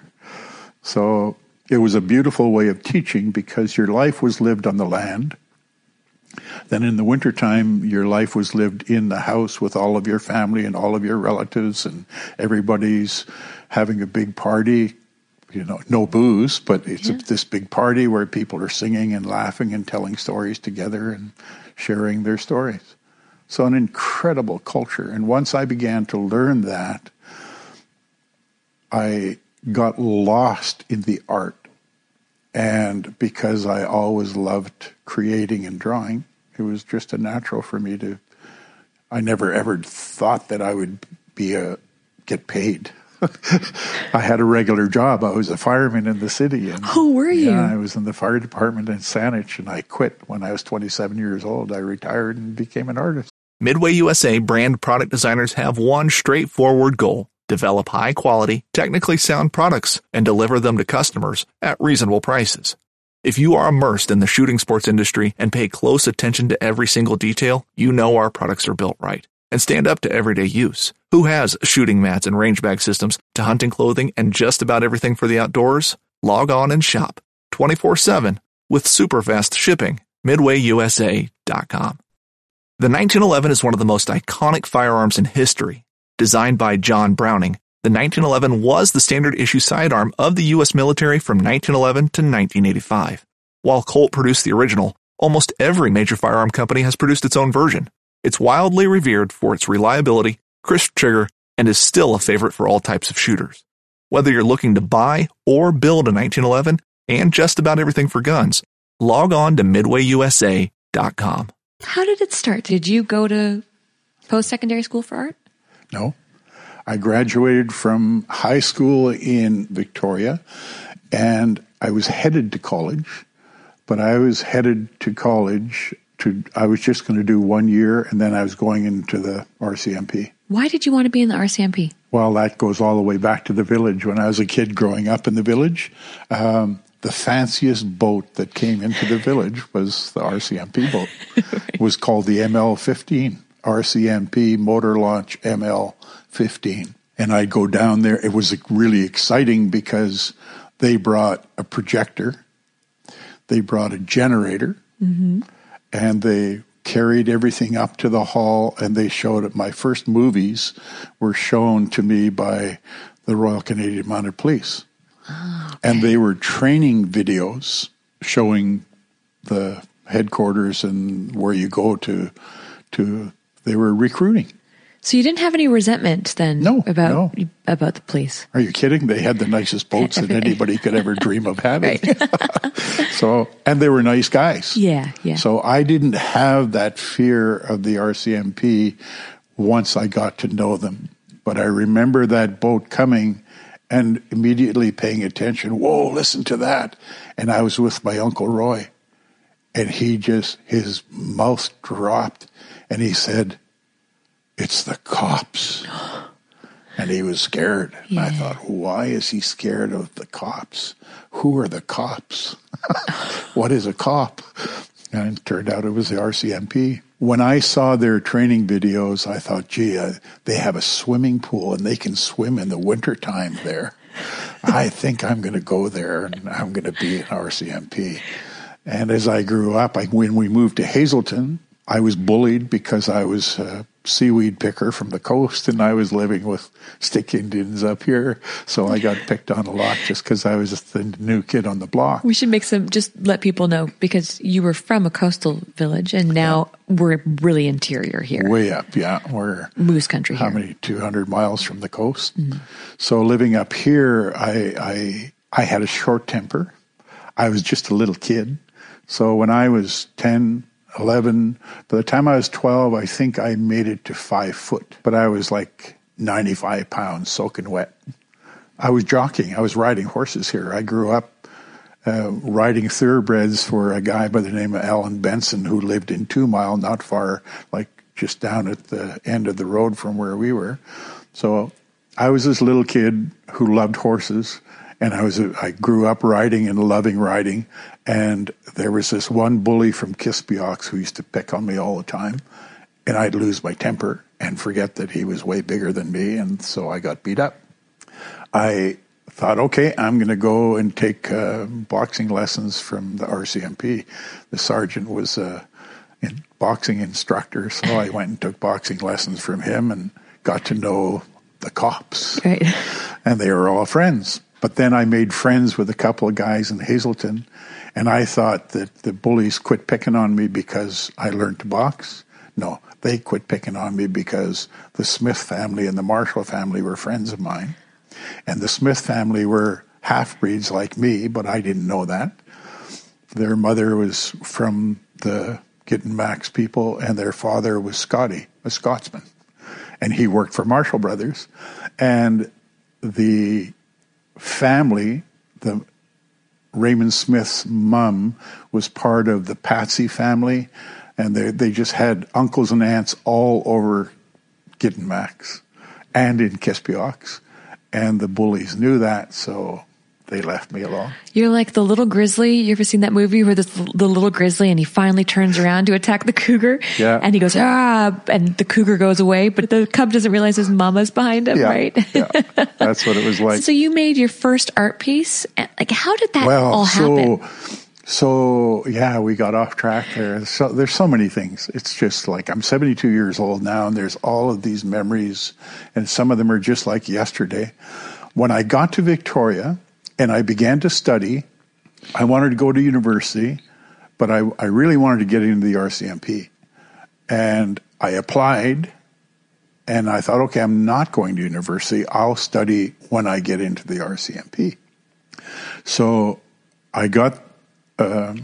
So it was a beautiful way of teaching because your life was lived on the land. Then in the wintertime, your life was lived in the house with all of your family and all of your relatives, and everybody's having a big party, you know, no booze, but it's yeah. a, this big party where people are singing and laughing and telling stories together and sharing their stories. So, an incredible culture. And once I began to learn that, I got lost in the art. And because I always loved creating and drawing, it was just a natural for me to. I never ever thought that I would be a get paid I had a regular job. I was a fireman in the city. And, oh, were you? Yeah, I was in the fire department in Saanich, and I quit when I was 27 years old. I retired and became an artist. MidwayUSA brand product designers have one straightforward goal develop high quality, technically sound products and deliver them to customers at reasonable prices. If you are immersed in the shooting sports industry and pay close attention to every single detail, you know our products are built right and stand up to everyday use. Who has shooting mats and range bag systems to hunting clothing and just about everything for the outdoors? Log on and shop 24 7 with super fast shipping. MidwayUSA.com. The 1911 is one of the most iconic firearms in history. Designed by John Browning, the 1911 was the standard issue sidearm of the U.S. military from 1911 to 1985. While Colt produced the original, almost every major firearm company has produced its own version. It's wildly revered for its reliability, crisp trigger, and is still a favorite for all types of shooters. Whether you're looking to buy or build a 1911 and just about everything for guns, log on to midwayusa.com. How did it start? Did you go to post secondary school for art? No. I graduated from high school in Victoria and I was headed to college, but I was headed to college to, I was just going to do one year and then I was going into the RCMP. Why did you want to be in the RCMP? Well, that goes all the way back to the village. When I was a kid growing up in the village, um, the fanciest boat that came into the village was the RCMP boat. right. It was called the ML 15, RCMP Motor Launch ML 15. And I'd go down there. It was really exciting because they brought a projector, they brought a generator, mm-hmm. And they carried everything up to the hall and they showed it. My first movies were shown to me by the Royal Canadian Mounted Police. Okay. And they were training videos showing the headquarters and where you go to to they were recruiting. So you didn't have any resentment then no, about no. about the police? Are you kidding? They had the nicest boats that anybody could ever dream of having. so, and they were nice guys. Yeah, yeah. So I didn't have that fear of the RCMP once I got to know them. But I remember that boat coming and immediately paying attention. Whoa, listen to that. And I was with my Uncle Roy. And he just, his mouth dropped and he said, it's the cops. And he was scared. Yeah. I thought, why is he scared of the cops? Who are the cops? what is a cop? And it turned out it was the RCMP. When I saw their training videos, I thought, gee, uh, they have a swimming pool and they can swim in the wintertime there. I think I'm going to go there and I'm going to be an RCMP. And as I grew up, I, when we moved to Hazelton, I was bullied because I was a seaweed picker from the coast and I was living with stick Indians up here. So I got picked on a lot just because I was the new kid on the block. We should make some, just let people know because you were from a coastal village and now yeah. we're really interior here. Way up, yeah. We're moose country How here. many, 200 miles from the coast? Mm-hmm. So living up here, I, I, I had a short temper. I was just a little kid. So when I was 10, 11. By the time I was 12, I think I made it to five foot, but I was like 95 pounds soaking wet. I was jockeying. I was riding horses here. I grew up uh, riding thoroughbreds for a guy by the name of Alan Benson who lived in Two Mile, not far, like just down at the end of the road from where we were. So I was this little kid who loved horses and I was I grew up riding and loving riding. And there was this one bully from Kispiox who used to pick on me all the time, and I'd lose my temper and forget that he was way bigger than me, and so I got beat up. I thought, okay, I'm going to go and take uh, boxing lessons from the RCMP. The sergeant was a boxing instructor, so I went and took boxing lessons from him and got to know the cops. Right. And they were all friends. But then I made friends with a couple of guys in Hazelton, and I thought that the bullies quit picking on me because I learned to box. No, they quit picking on me because the Smith family and the Marshall family were friends of mine. And the Smith family were half breeds like me, but I didn't know that. Their mother was from the Max people, and their father was Scotty, a Scotsman. And he worked for Marshall Brothers. And the family, the Raymond Smith's mom was part of the Patsy family, and they they just had uncles and aunts all over Max and in Kispiox, and the bullies knew that, so they left me alone. You're like the little grizzly. You ever seen that movie where the little grizzly and he finally turns around to attack the cougar? Yeah. And he goes, ah, and the cougar goes away, but the cub doesn't realize his mama's behind him, yeah, right? yeah. That's what it was like. So you made your first art piece. Like, how did that well, all happen? So, So yeah, we got off track there. So there's so many things. It's just like I'm 72 years old now, and there's all of these memories, and some of them are just like yesterday. When I got to Victoria and I began to study, I wanted to go to university, but I, I really wanted to get into the RCMP, and I applied. And I thought, okay, I'm not going to university. I'll study when I get into the RCMP. So I got uh,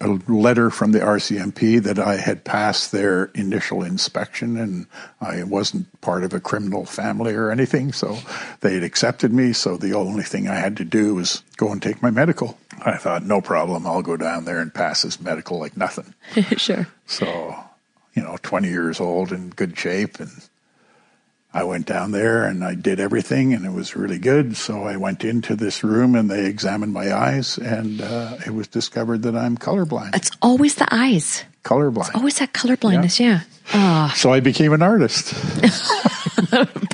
a letter from the RCMP that I had passed their initial inspection and I wasn't part of a criminal family or anything. So they had accepted me. So the only thing I had to do was go and take my medical. I thought, no problem. I'll go down there and pass this medical like nothing. sure. So, you know, 20 years old in good shape and I went down there and I did everything, and it was really good. So I went into this room and they examined my eyes, and uh, it was discovered that I'm colorblind. It's always the eyes. Colorblind. Always that color blindness, yeah. Ah, So I became an artist,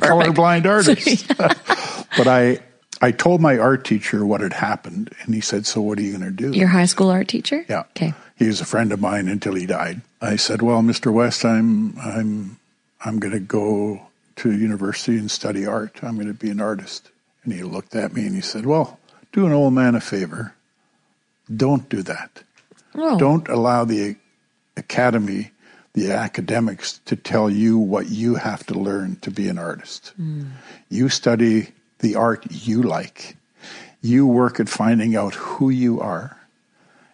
colorblind artist. but I, I told my art teacher what had happened, and he said, "So what are you going to do?" your high school art teacher? Yeah. Okay. He was a friend of mine until he died. I said, "Well, Mr. West, I'm I'm I'm going to go to university and study art. I'm going to be an artist." And he looked at me and he said, "Well, do an old man a favor. Don't do that. Oh, Don't allow the academy, the academics to tell you what you have to learn to be an artist. Hmm. You study the art you like. You work at finding out who you are.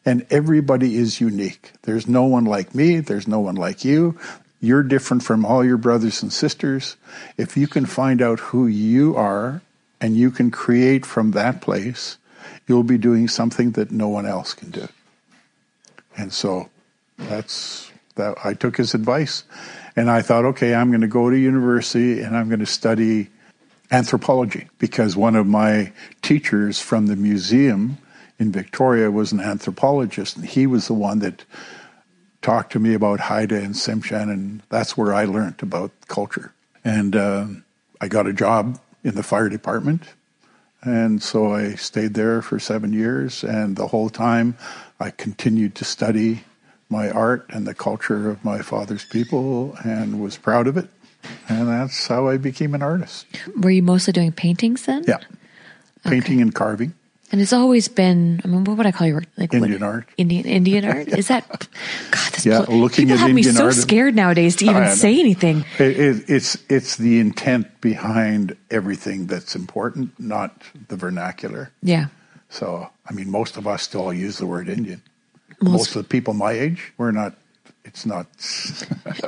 And everybody is unique. There's no one like me. There's no one like you. You're different from all your brothers and sisters. If you can find out who you are and you can create from that place, you'll be doing something that no one else can do. And so that's that I took his advice and I thought, okay, I'm going to go to university and I'm going to study anthropology because one of my teachers from the museum in Victoria was an anthropologist and he was the one that talked to me about Haida and Tsimshian and that's where I learned about culture. And uh, I got a job in the fire department and so I stayed there for seven years, and the whole time I continued to study my art and the culture of my father's people and was proud of it. And that's how I became an artist. were you mostly doing paintings then? Yeah. Painting and carving. And it's always been, I mean, what would I call your like what- Indian art. Indian Indian art? Is that God? This Yeah, pl- looking people at have me so art- scared nowadays to even say anything. It, it, it's, it's the intent behind everything that's important, not the vernacular. Yeah, So, I mean, most of us still use the word Indian. Most- most of the people my age, we're not, it's not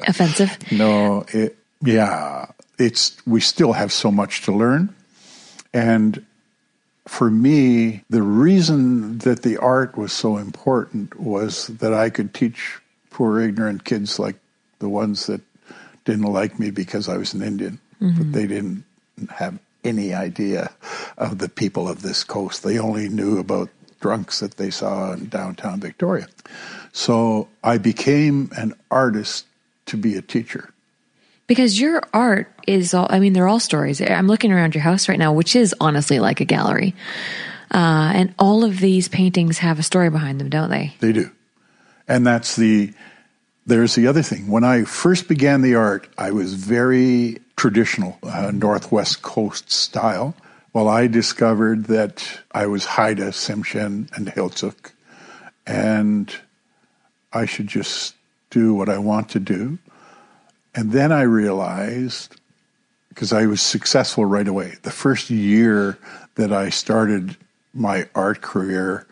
offensive. No, it, yeah, it's we still have so much to learn, and for me, the reason that the art was so important was that I could teach poor ignorant kids like the ones that didn't like me because I was an Indian, but mm-hmm. they didn't have any idea of the people of this coast. They only knew about drunks that they saw in downtown Victoria. So I became an artist to be a teacher. Because your art is all, I mean, they're all stories. I'm looking around your house right now, which is honestly like a gallery. Uh, and all of these paintings have a story behind them, don't they? They do. And that's the, there's the other thing. When I first began the art, I was very traditional, uh, Northwest Coast style. Well, I discovered that I was Haida, Tsimshian, and Heiltsuk, and I should just do what I want to do. And then I realized, because I was successful right away, the first year that I started my art career,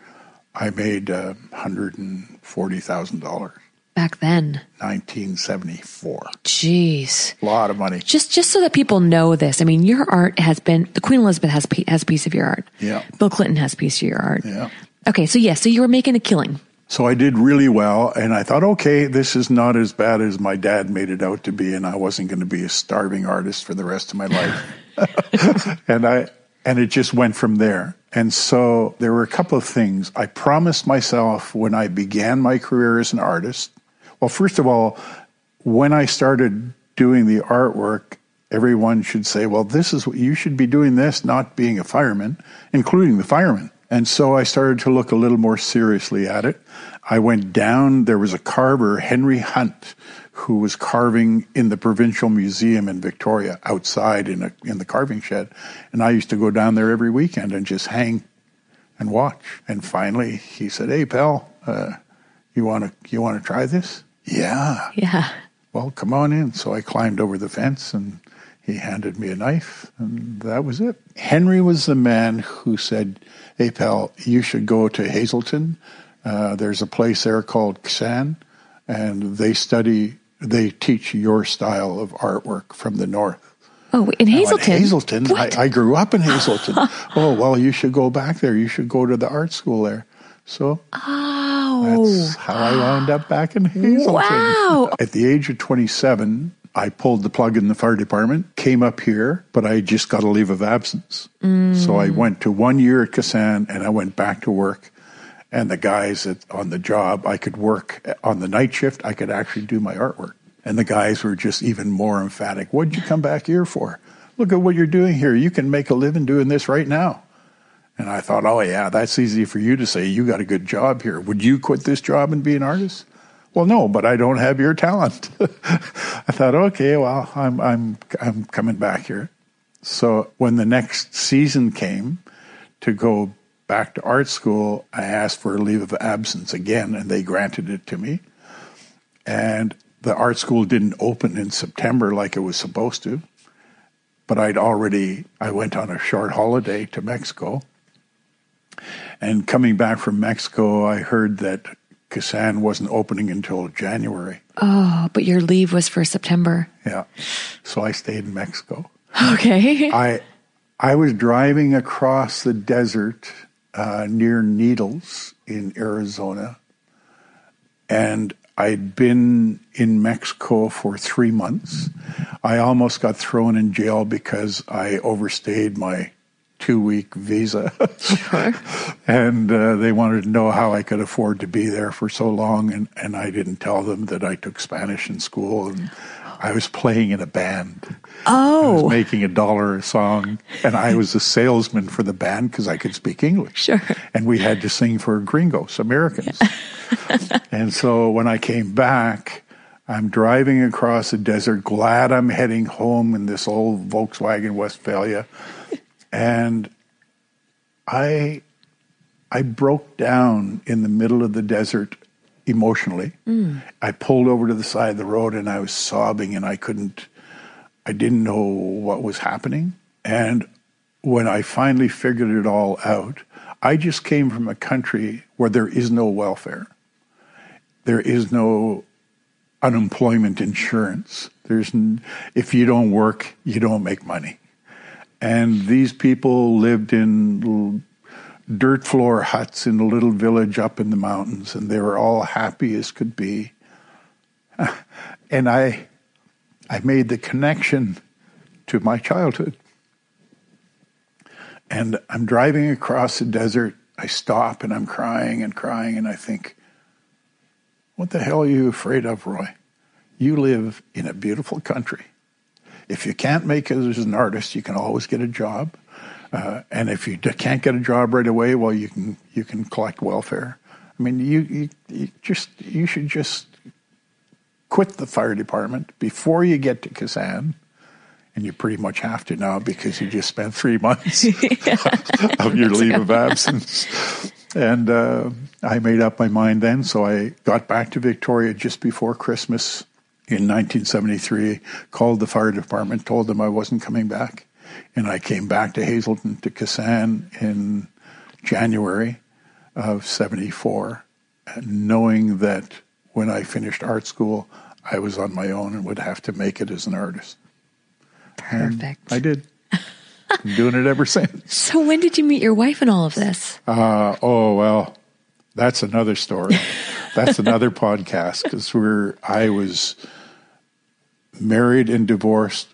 I made uh, $140,000, Back then. 1974. Jeez. A lot of money. Just, just so that people know this, I mean, your art has been, the Queen Elizabeth has, has a piece of your art. Yeah. Bill Clinton has a piece of your art. Yeah. Okay. So yeah, so you were making a killing. So I did really well, and I thought, okay, this is not as bad as my dad made it out to be, and I wasn't going to be a starving artist for the rest of my life. and I and it just went from there. And so there were a couple of things I promised myself when I began my career as an artist. Well, first of all, when I started doing the artwork, everyone should say, "Well, this is what you should be doing. This, not being a fireman, including the firemen." And so I started to look a little more seriously at it. I went down, there was a carver, Henry Hunt, who was carving in the Provincial Museum in Victoria outside in, a, in the carving shed. And I used to go down there every weekend and just hang and watch. And finally he said, Hey, pal, uh, you want to you want to try this? Yeah. Yeah. Well, come on in. So I climbed over the fence and he handed me a knife, and that was it. Henry was the man who said, Hey, pal, you should go to Hazelton. Uh, there's a place there called Ksan, and they study, they teach your style of artwork from the north. Oh, in Now, Hazelton. In Hazelton. I, I grew up in Hazelton. oh, well, you should go back there. You should go to the art school there. So oh. that's how I wound up back in Hazelton. Wow. At the age of 27, I pulled the plug in the fire department, came up here, but I just got a leave of absence. So I mm. went to one year at Ksan and I went back to work. And the guys at, on the job, I could work eh, on the night shift. I could actually do my artwork. And the guys were just even more emphatic. What'd you come back here for? Look at what you're doing here. You can make a living doing this right now. And I thought, oh, yeah, that's easy for you to say. You got a good job here. Would you quit this job and be an artist? Well, no, but I don't have your talent. I thought, okay, well, I'm, I'm, I'm coming back here. So when the next season came to go back to art school, I asked for a leave of absence again, and they granted it to me. And the art school didn't open in September like it was supposed to, but I'd already, I went on a short holiday to Mexico. And coming back from Mexico, I heard that Ksan wasn't opening until January. Oh, but your leave was for September. Yeah. So I stayed in Mexico. Okay. I I was driving across the desert uh, near Needles in Arizona, and I'd been in Mexico for three months. I almost got thrown in jail because I overstayed my two week visa. and uh, they wanted to know how I could afford to be there for so long. And, and I didn't tell them that I took Spanish in school and I was playing in a band. I was Oh, making a dollar a song, and I was a salesman for the band because I could speak English. Sure. And we had to sing for gringos, Americans. and so when I came back, I'm driving across the desert, glad I'm heading home in this old Volkswagen Westphalia, and I I broke down in the middle of the desert emotionally. Mm. I pulled over to the side of the road and I was sobbing and I couldn't I didn't know what was happening. And when I finally figured it all out, I just came from a country where there is no welfare. There is no unemployment insurance. There's n- if you don't work, you don't make money. And these people lived in dirt floor huts in a little village up in the mountains, and they were all happy as could be. And I, I made the connection to my childhood. And I'm driving across the desert. I stop and I'm crying and crying, and I think, what the hell are you afraid of, Roy? You live in a beautiful country. If you can't make it as an artist, you can always get a job. Uh, and if you can't get a job right away, well, you can you can collect welfare. I mean, you, you, you just you should just quit the fire department before you get to Ksan, and you pretty much have to now because you just spent three months of your leave of absence. And uh, I made up my mind then, so I got back to Victoria just before Christmas in 1973. Called the fire department, told them I wasn't coming back, and I came back to Hazelton to Ksan in January of 74, knowing that when I finished art school, I was on my own and would have to make it as an artist. perfect. I did. Been doing it ever since. So when did you meet your wife in all of this? Uh, oh well, that's another story. That's another podcast because we're I was married and divorced,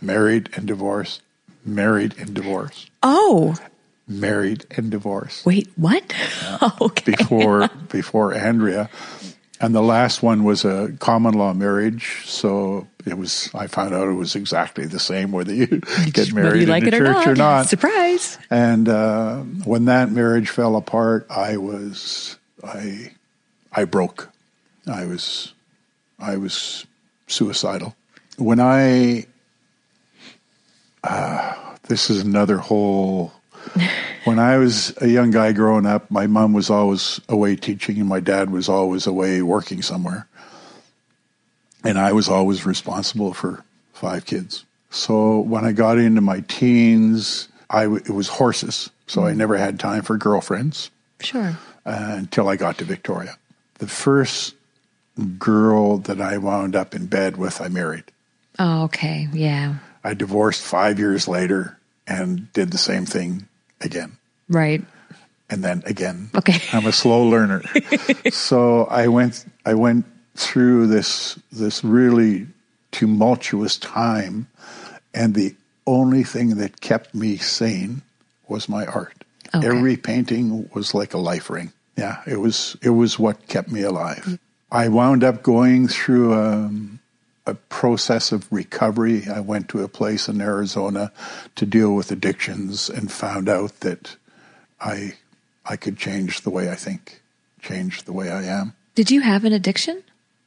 married and divorced, married and divorced, Oh, married and divorced wait, what? okay. before before Andrea, And the last one was a common law marriage. So it was, I found out it was exactly the same whether you get married you like in the or church not. or not. Surprise. And uh, when that marriage fell apart, I was I I broke. I was I was suicidal. When I uh, this is another whole. When I was a young guy growing up, my mom was always away teaching, and my dad was always away working somewhere, and I was always responsible for five kids. So when I got into my teens, I w- it was horses, so I never had time for girlfriends Sure. uh, until I got to Victoria. The first girl that I wound up in bed with, I married. Oh, okay. Yeah. I divorced five years later and did the same thing again Right. and then again. Okay. I'm a slow learner. so I went I went through this this really tumultuous time and the only thing that kept me sane was my art. Okay. Every painting was like a life ring. Yeah, it was it was what kept me alive. I wound up going through um, a process of recovery. I went to a place in Arizona to deal with addictions and found out that I I could change the way I think, change the way I am. Did you have an addiction?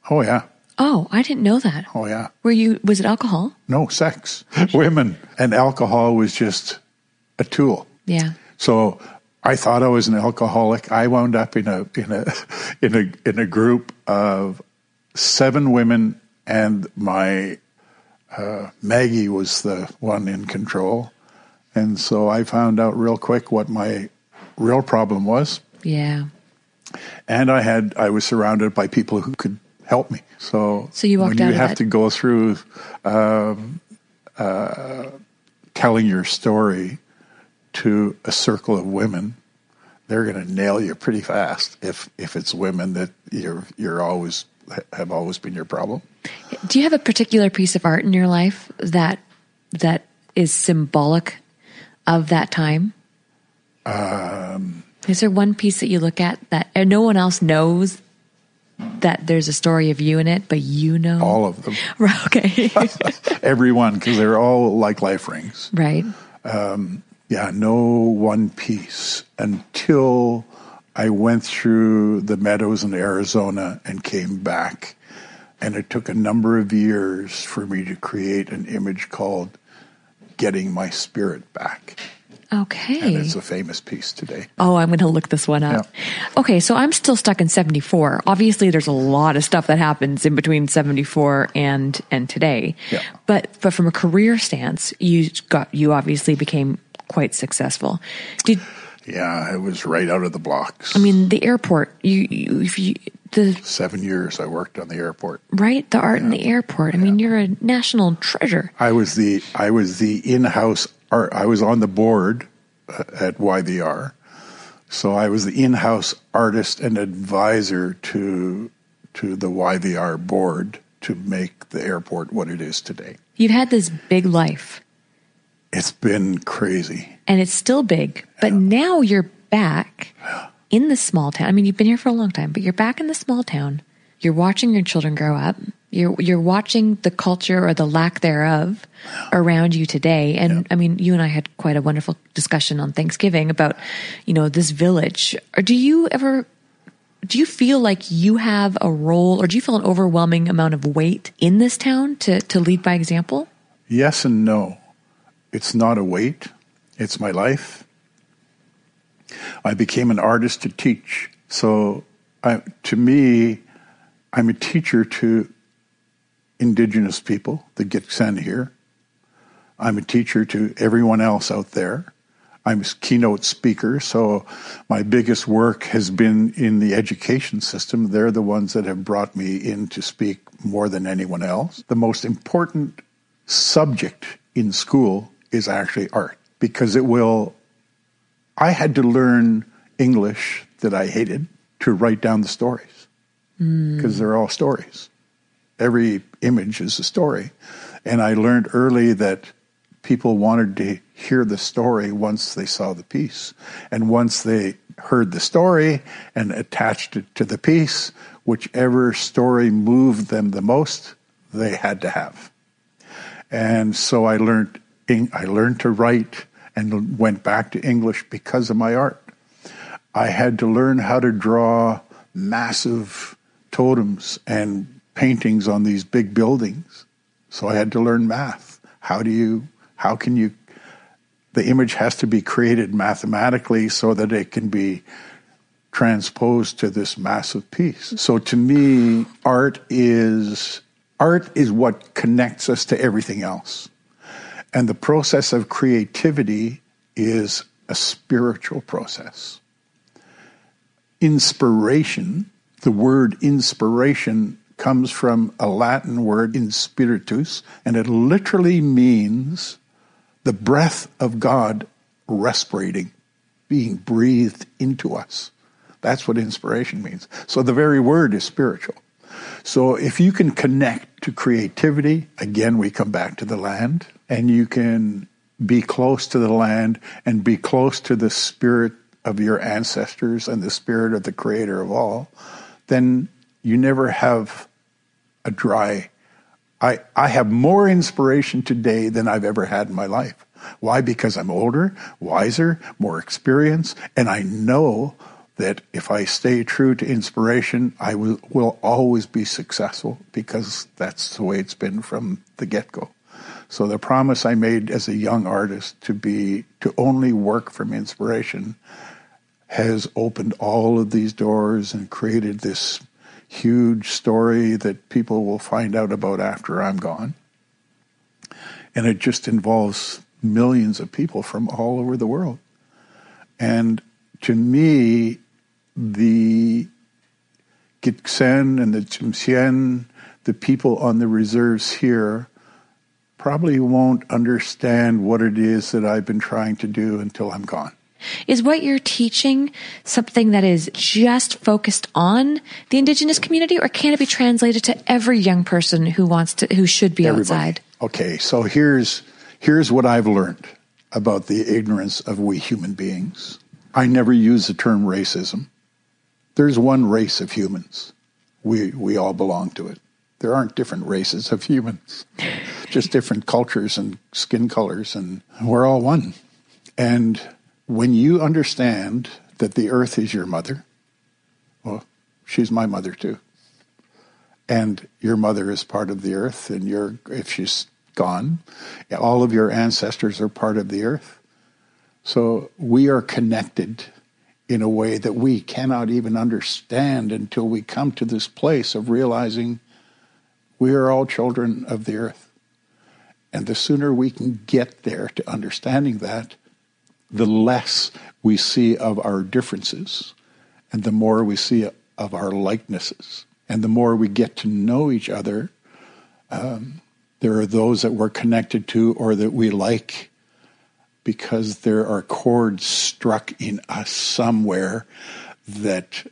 Oh yeah. Oh, I didn't know that. Oh yeah. Were you, was it alcohol? No sex, women, and alcohol was just a tool. Yeah. So I thought I was an alcoholic. I wound up in a in a in a in a group of seven women, and my uh, Maggie was the one in control. And so I found out real quick what my real problem was, Yeah. and I had I was surrounded by people who could help me. So So you walked when you have that- to go through um, uh, telling your story to a circle of women, they're going to nail you pretty fast if if it's women that you're you're always have always been your problem. Do you have a particular piece of art in your life that that is symbolic of that time? Um, Is there one piece that you look at that and no one else knows that there's a story of you in it, but you know? all of them, okay. everyone, because they're all like life rings. right. Yeah, no one piece until I went through the meadows in Arizona and came back. And it took a number of years for me to create an image called Getting My Spirit Back. Okay. And it's a famous piece today. Oh, I'm going to look this one up. Okay, so I'm still stuck in 74. Obviously, there's a lot of stuff that happens in between 74 and and today. Yeah. But but from a career stance, you got you obviously became quite successful. Did Yeah, it was right out of the blocks. I mean the airport? You, you if you the Seven years I worked on the airport. right the art in the airport. I mean, you're a national treasure. I was the I was the in-house art. I was on the board uh, at YVR, so I was the in-house artist and advisor to to the YVR board to make the airport what it is today. You've had this big life. It's been crazy. and it's still big. But now you're back in the small town. I mean, you've been here for a long time, but you're back in the small town. You're watching your children grow up. You're you're watching the culture or the lack thereof around you today. And I mean, you and I had quite a wonderful discussion on Thanksgiving about, you know, this village. Or do you ever do you feel like you have a role or do you feel an overwhelming amount of weight in this town to, to lead by example? Yes and no. It's not a weight. It's my life. I became an artist to teach. So I, to me, I'm a teacher to indigenous people that get sent here. I'm a teacher to everyone else out there. I'm a keynote speaker, so my biggest work has been in the education system. They're the ones that have brought me in to speak more than anyone else. The most important subject in school is actually art because it will. I had to learn English that I hated to write down the stories hmm. because they're all stories. Every image is a story. And I learned early that people wanted to hear the story once they saw the piece. And once they heard the story and attached it to the piece, whichever story moved them the most, they had to have. And so I learned I learned to write and went back to English because of my art. I had to learn how to draw massive totems and paintings on these big buildings. So I had to learn math. How do you how can you the image has to be created mathematically so that it can be transposed to this massive piece. So to me, art is art is what connects us to everything else. And the process of creativity is a spiritual process. Inspiration, the word inspiration comes from a Latin word inspiritus, and it literally means the breath of God respirating, being breathed into us. That's what inspiration means. So the very word is spiritual. So if you can connect to creativity, again, we come back to the land, and you can be close to the land and be close to the spirit of your ancestors and the spirit of the creator of all, then you never have a dry I, I have more inspiration today than I've ever had in my life. Why? Because I'm older, wiser, more experienced, and I know that if I stay true to inspiration, I will, will always be successful because that's the way it's been from the get go. So the promise I made as a young artist to be, to only work from inspiration has opened all of these doors and created this huge story that people will find out about after I'm gone. And it just involves millions of people from all over the world. And to me, the Gitxsan and the Tsimshian, the people on the reserves here, probably won't understand what it is that I've been trying to do until I'm gone. Is what you're teaching something that is just focused on the indigenous community or can it be translated to every young person who wants to who should be Everybody. outside? Okay, so here's here's what I've learned about the ignorance of we human beings. I never use the term racism. There's one race of humans. We we all belong to it. There aren't different races of humans. just different cultures and skin colors and we're all one. And when you understand that the earth is your mother, well, she's my mother too. And your mother is part of the earth, and you're, if she's gone, all of your ancestors are part of the earth. So we are connected in a way that we cannot even understand until we come to this place of realizing we are all children of the earth. And the sooner we can get there to understanding that, the less we see of our differences and the more we see of our likenesses. And the more we get to know each other, um, there are those that we're connected to or that we like because there are chords struck in us somewhere that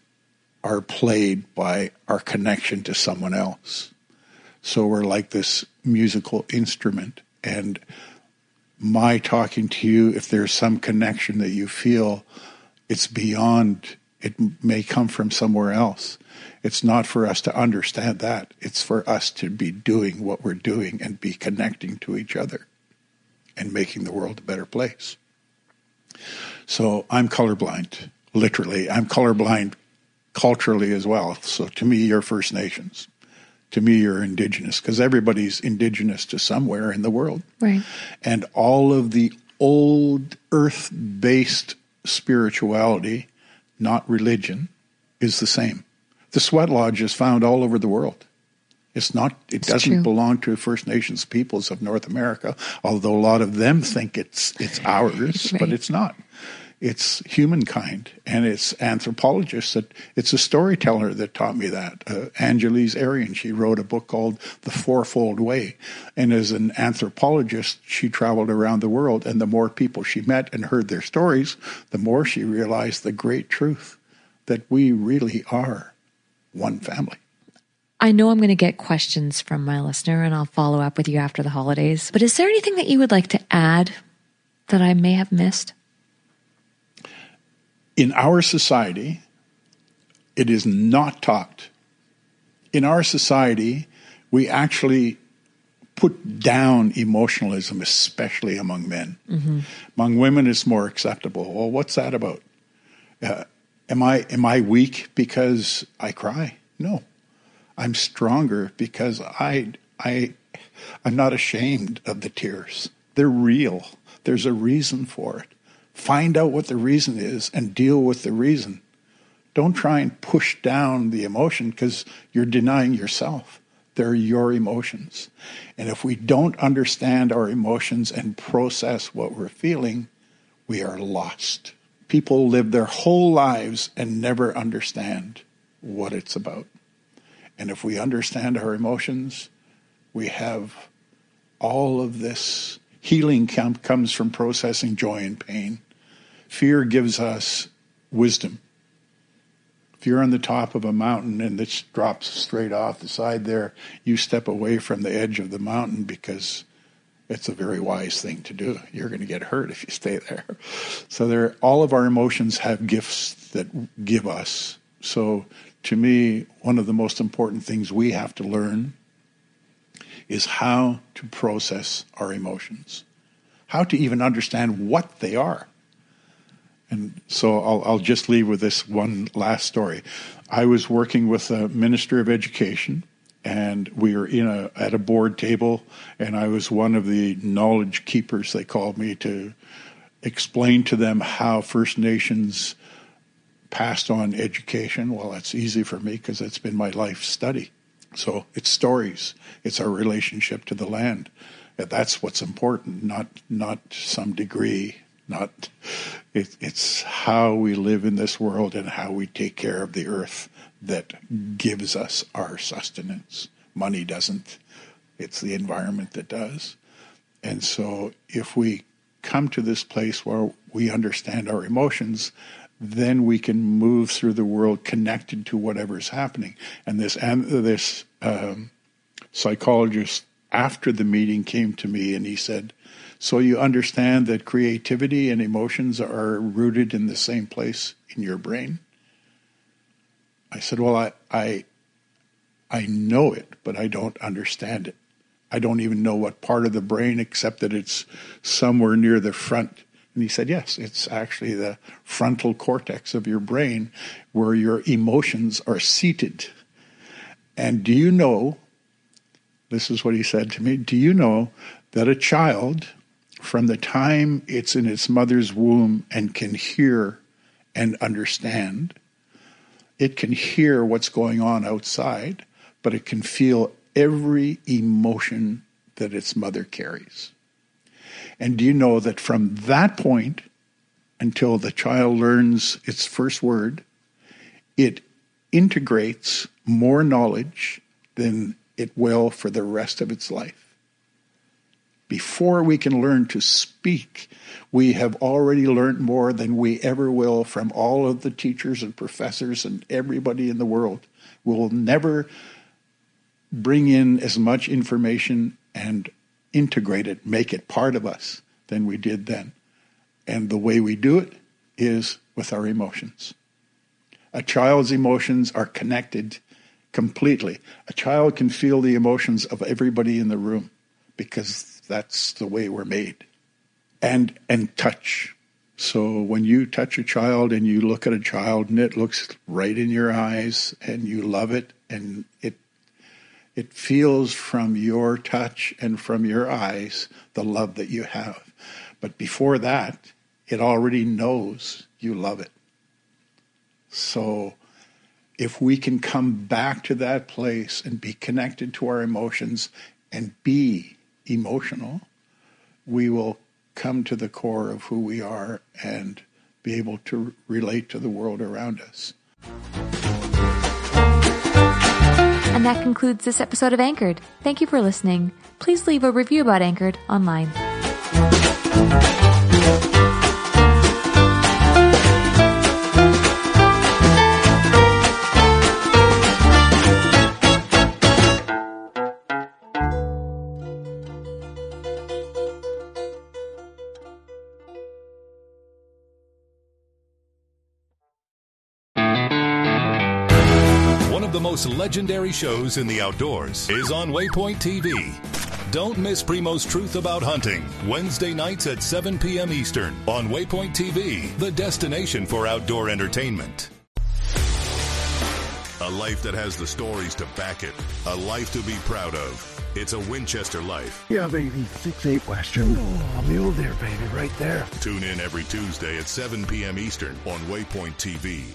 are played by our connection to someone else. So we're like this musical instrument. And my talking to you, if there's some connection that you feel, it's beyond, it may come from somewhere else. It's not for us to understand that. It's for us to be doing what we're doing and be connecting to each other and making the world a better place. So I'm colorblind, literally. I'm colorblind culturally as well. So to me, you're First Nations to me you're indigenous because everybody's indigenous to somewhere in the world. Right. And all of the old earth based spirituality, not religion, is the same. The sweat lodge is found all over the world. It's not it it's doesn't true. belong to First Nations peoples of North America, although a lot of them think it's it's ours, right. but it's not it's humankind and it's anthropologists that it's a storyteller that taught me that uh, angeles arrien she wrote a book called the fourfold way and as an anthropologist she traveled around the world and the more people she met and heard their stories the more she realized the great truth that we really are one family I know I'm going to get questions from my listener and I'll follow up with you after the holidays. But is there anything that you would like to add that I may have missed? In our society, it is not taught. In our society, we actually put down emotionalism, especially among men. Mm-hmm. Among women, it's more acceptable. Well, what's that about? Uh, am I am I weak because I cry? No, I'm stronger because I I I'm not ashamed of the tears. They're real. There's a reason for it. Find out what the reason is and deal with the reason. Don't try and push down the emotion because you're denying yourself. They're your emotions. And if we don't understand our emotions and process what we're feeling, we are lost. People live their whole lives and never understand what it's about. And if we understand our emotions, we have all of this healing com- comes from processing joy and pain. Fear gives us wisdom. If you're on the top of a mountain and it drops straight off the side there, you step away from the edge of the mountain because it's a very wise thing to do. You're going to get hurt if you stay there. So there, all of our emotions have gifts that give us. So to me, one of the most important things we have to learn is how to process our emotions, how to even understand what they are. And so I'll, I'll just leave with this one last story. I was working with a minister of education and we were in a at a board table and I was one of the knowledge keepers they called me to explain to them how First Nations passed on education. Well, that's easy for me because it's been my life study. So it's stories. It's our relationship to the land. That's what's important, not not some degree, not it, it's how we live in this world and how we take care of the earth that gives us our sustenance. Money doesn't. It's the environment that does. And so if we come to this place where we understand our emotions, then we can move through the world connected to whatever's happening. And this this um, psychologist after the meeting came to me and he said, "So you understand that creativity and emotions are rooted in the same place in your brain?" I said, "Well, I I I know it, but I don't understand it. I don't even know what part of the brain, except that it's somewhere near the front and he said, Yes, it's actually the frontal cortex of your brain where your emotions are seated. And do you know, this is what he said to me, do you know that a child, from the time it's in its mother's womb and can hear and understand, it can hear what's going on outside, but it can feel every emotion that its mother carries. And do you know that from that point until the child learns its first word, it integrates more knowledge than it will for the rest of its life. Before we can learn to speak, we have already learned more than we ever will from all of the teachers and professors and everybody in the world. We'll never bring in as much information and integrate it, make it part of us than we did then. And the way we do it is with our emotions. A child's emotions are connected completely. A child can feel the emotions of everybody in the room because that's the way we're made. And and touch. So when you touch a child and you look at a child and it looks right in your eyes and you love it and it it feels from your touch and from your eyes the love that you have. But before that, it already knows you love it. So if we can come back to that place and be connected to our emotions and be emotional, we will come to the core of who we are and be able to relate to the world around us. And that concludes this episode of Anchored. Thank you for listening. Please leave a review about Anchored online. Most legendary shows in the outdoors is on Waypoint TV. Don't miss Primo's Truth About Hunting, Wednesday nights at 7 p.m. Eastern on Waypoint TV, the destination for outdoor entertainment. A life that has the stories to back it, a life to be proud of. It's a Winchester life. Yeah, baby. 6-8 Western. Oh, mule deer, baby, right there. Tune in every Tuesday at 7 p.m. Eastern on Waypoint TV.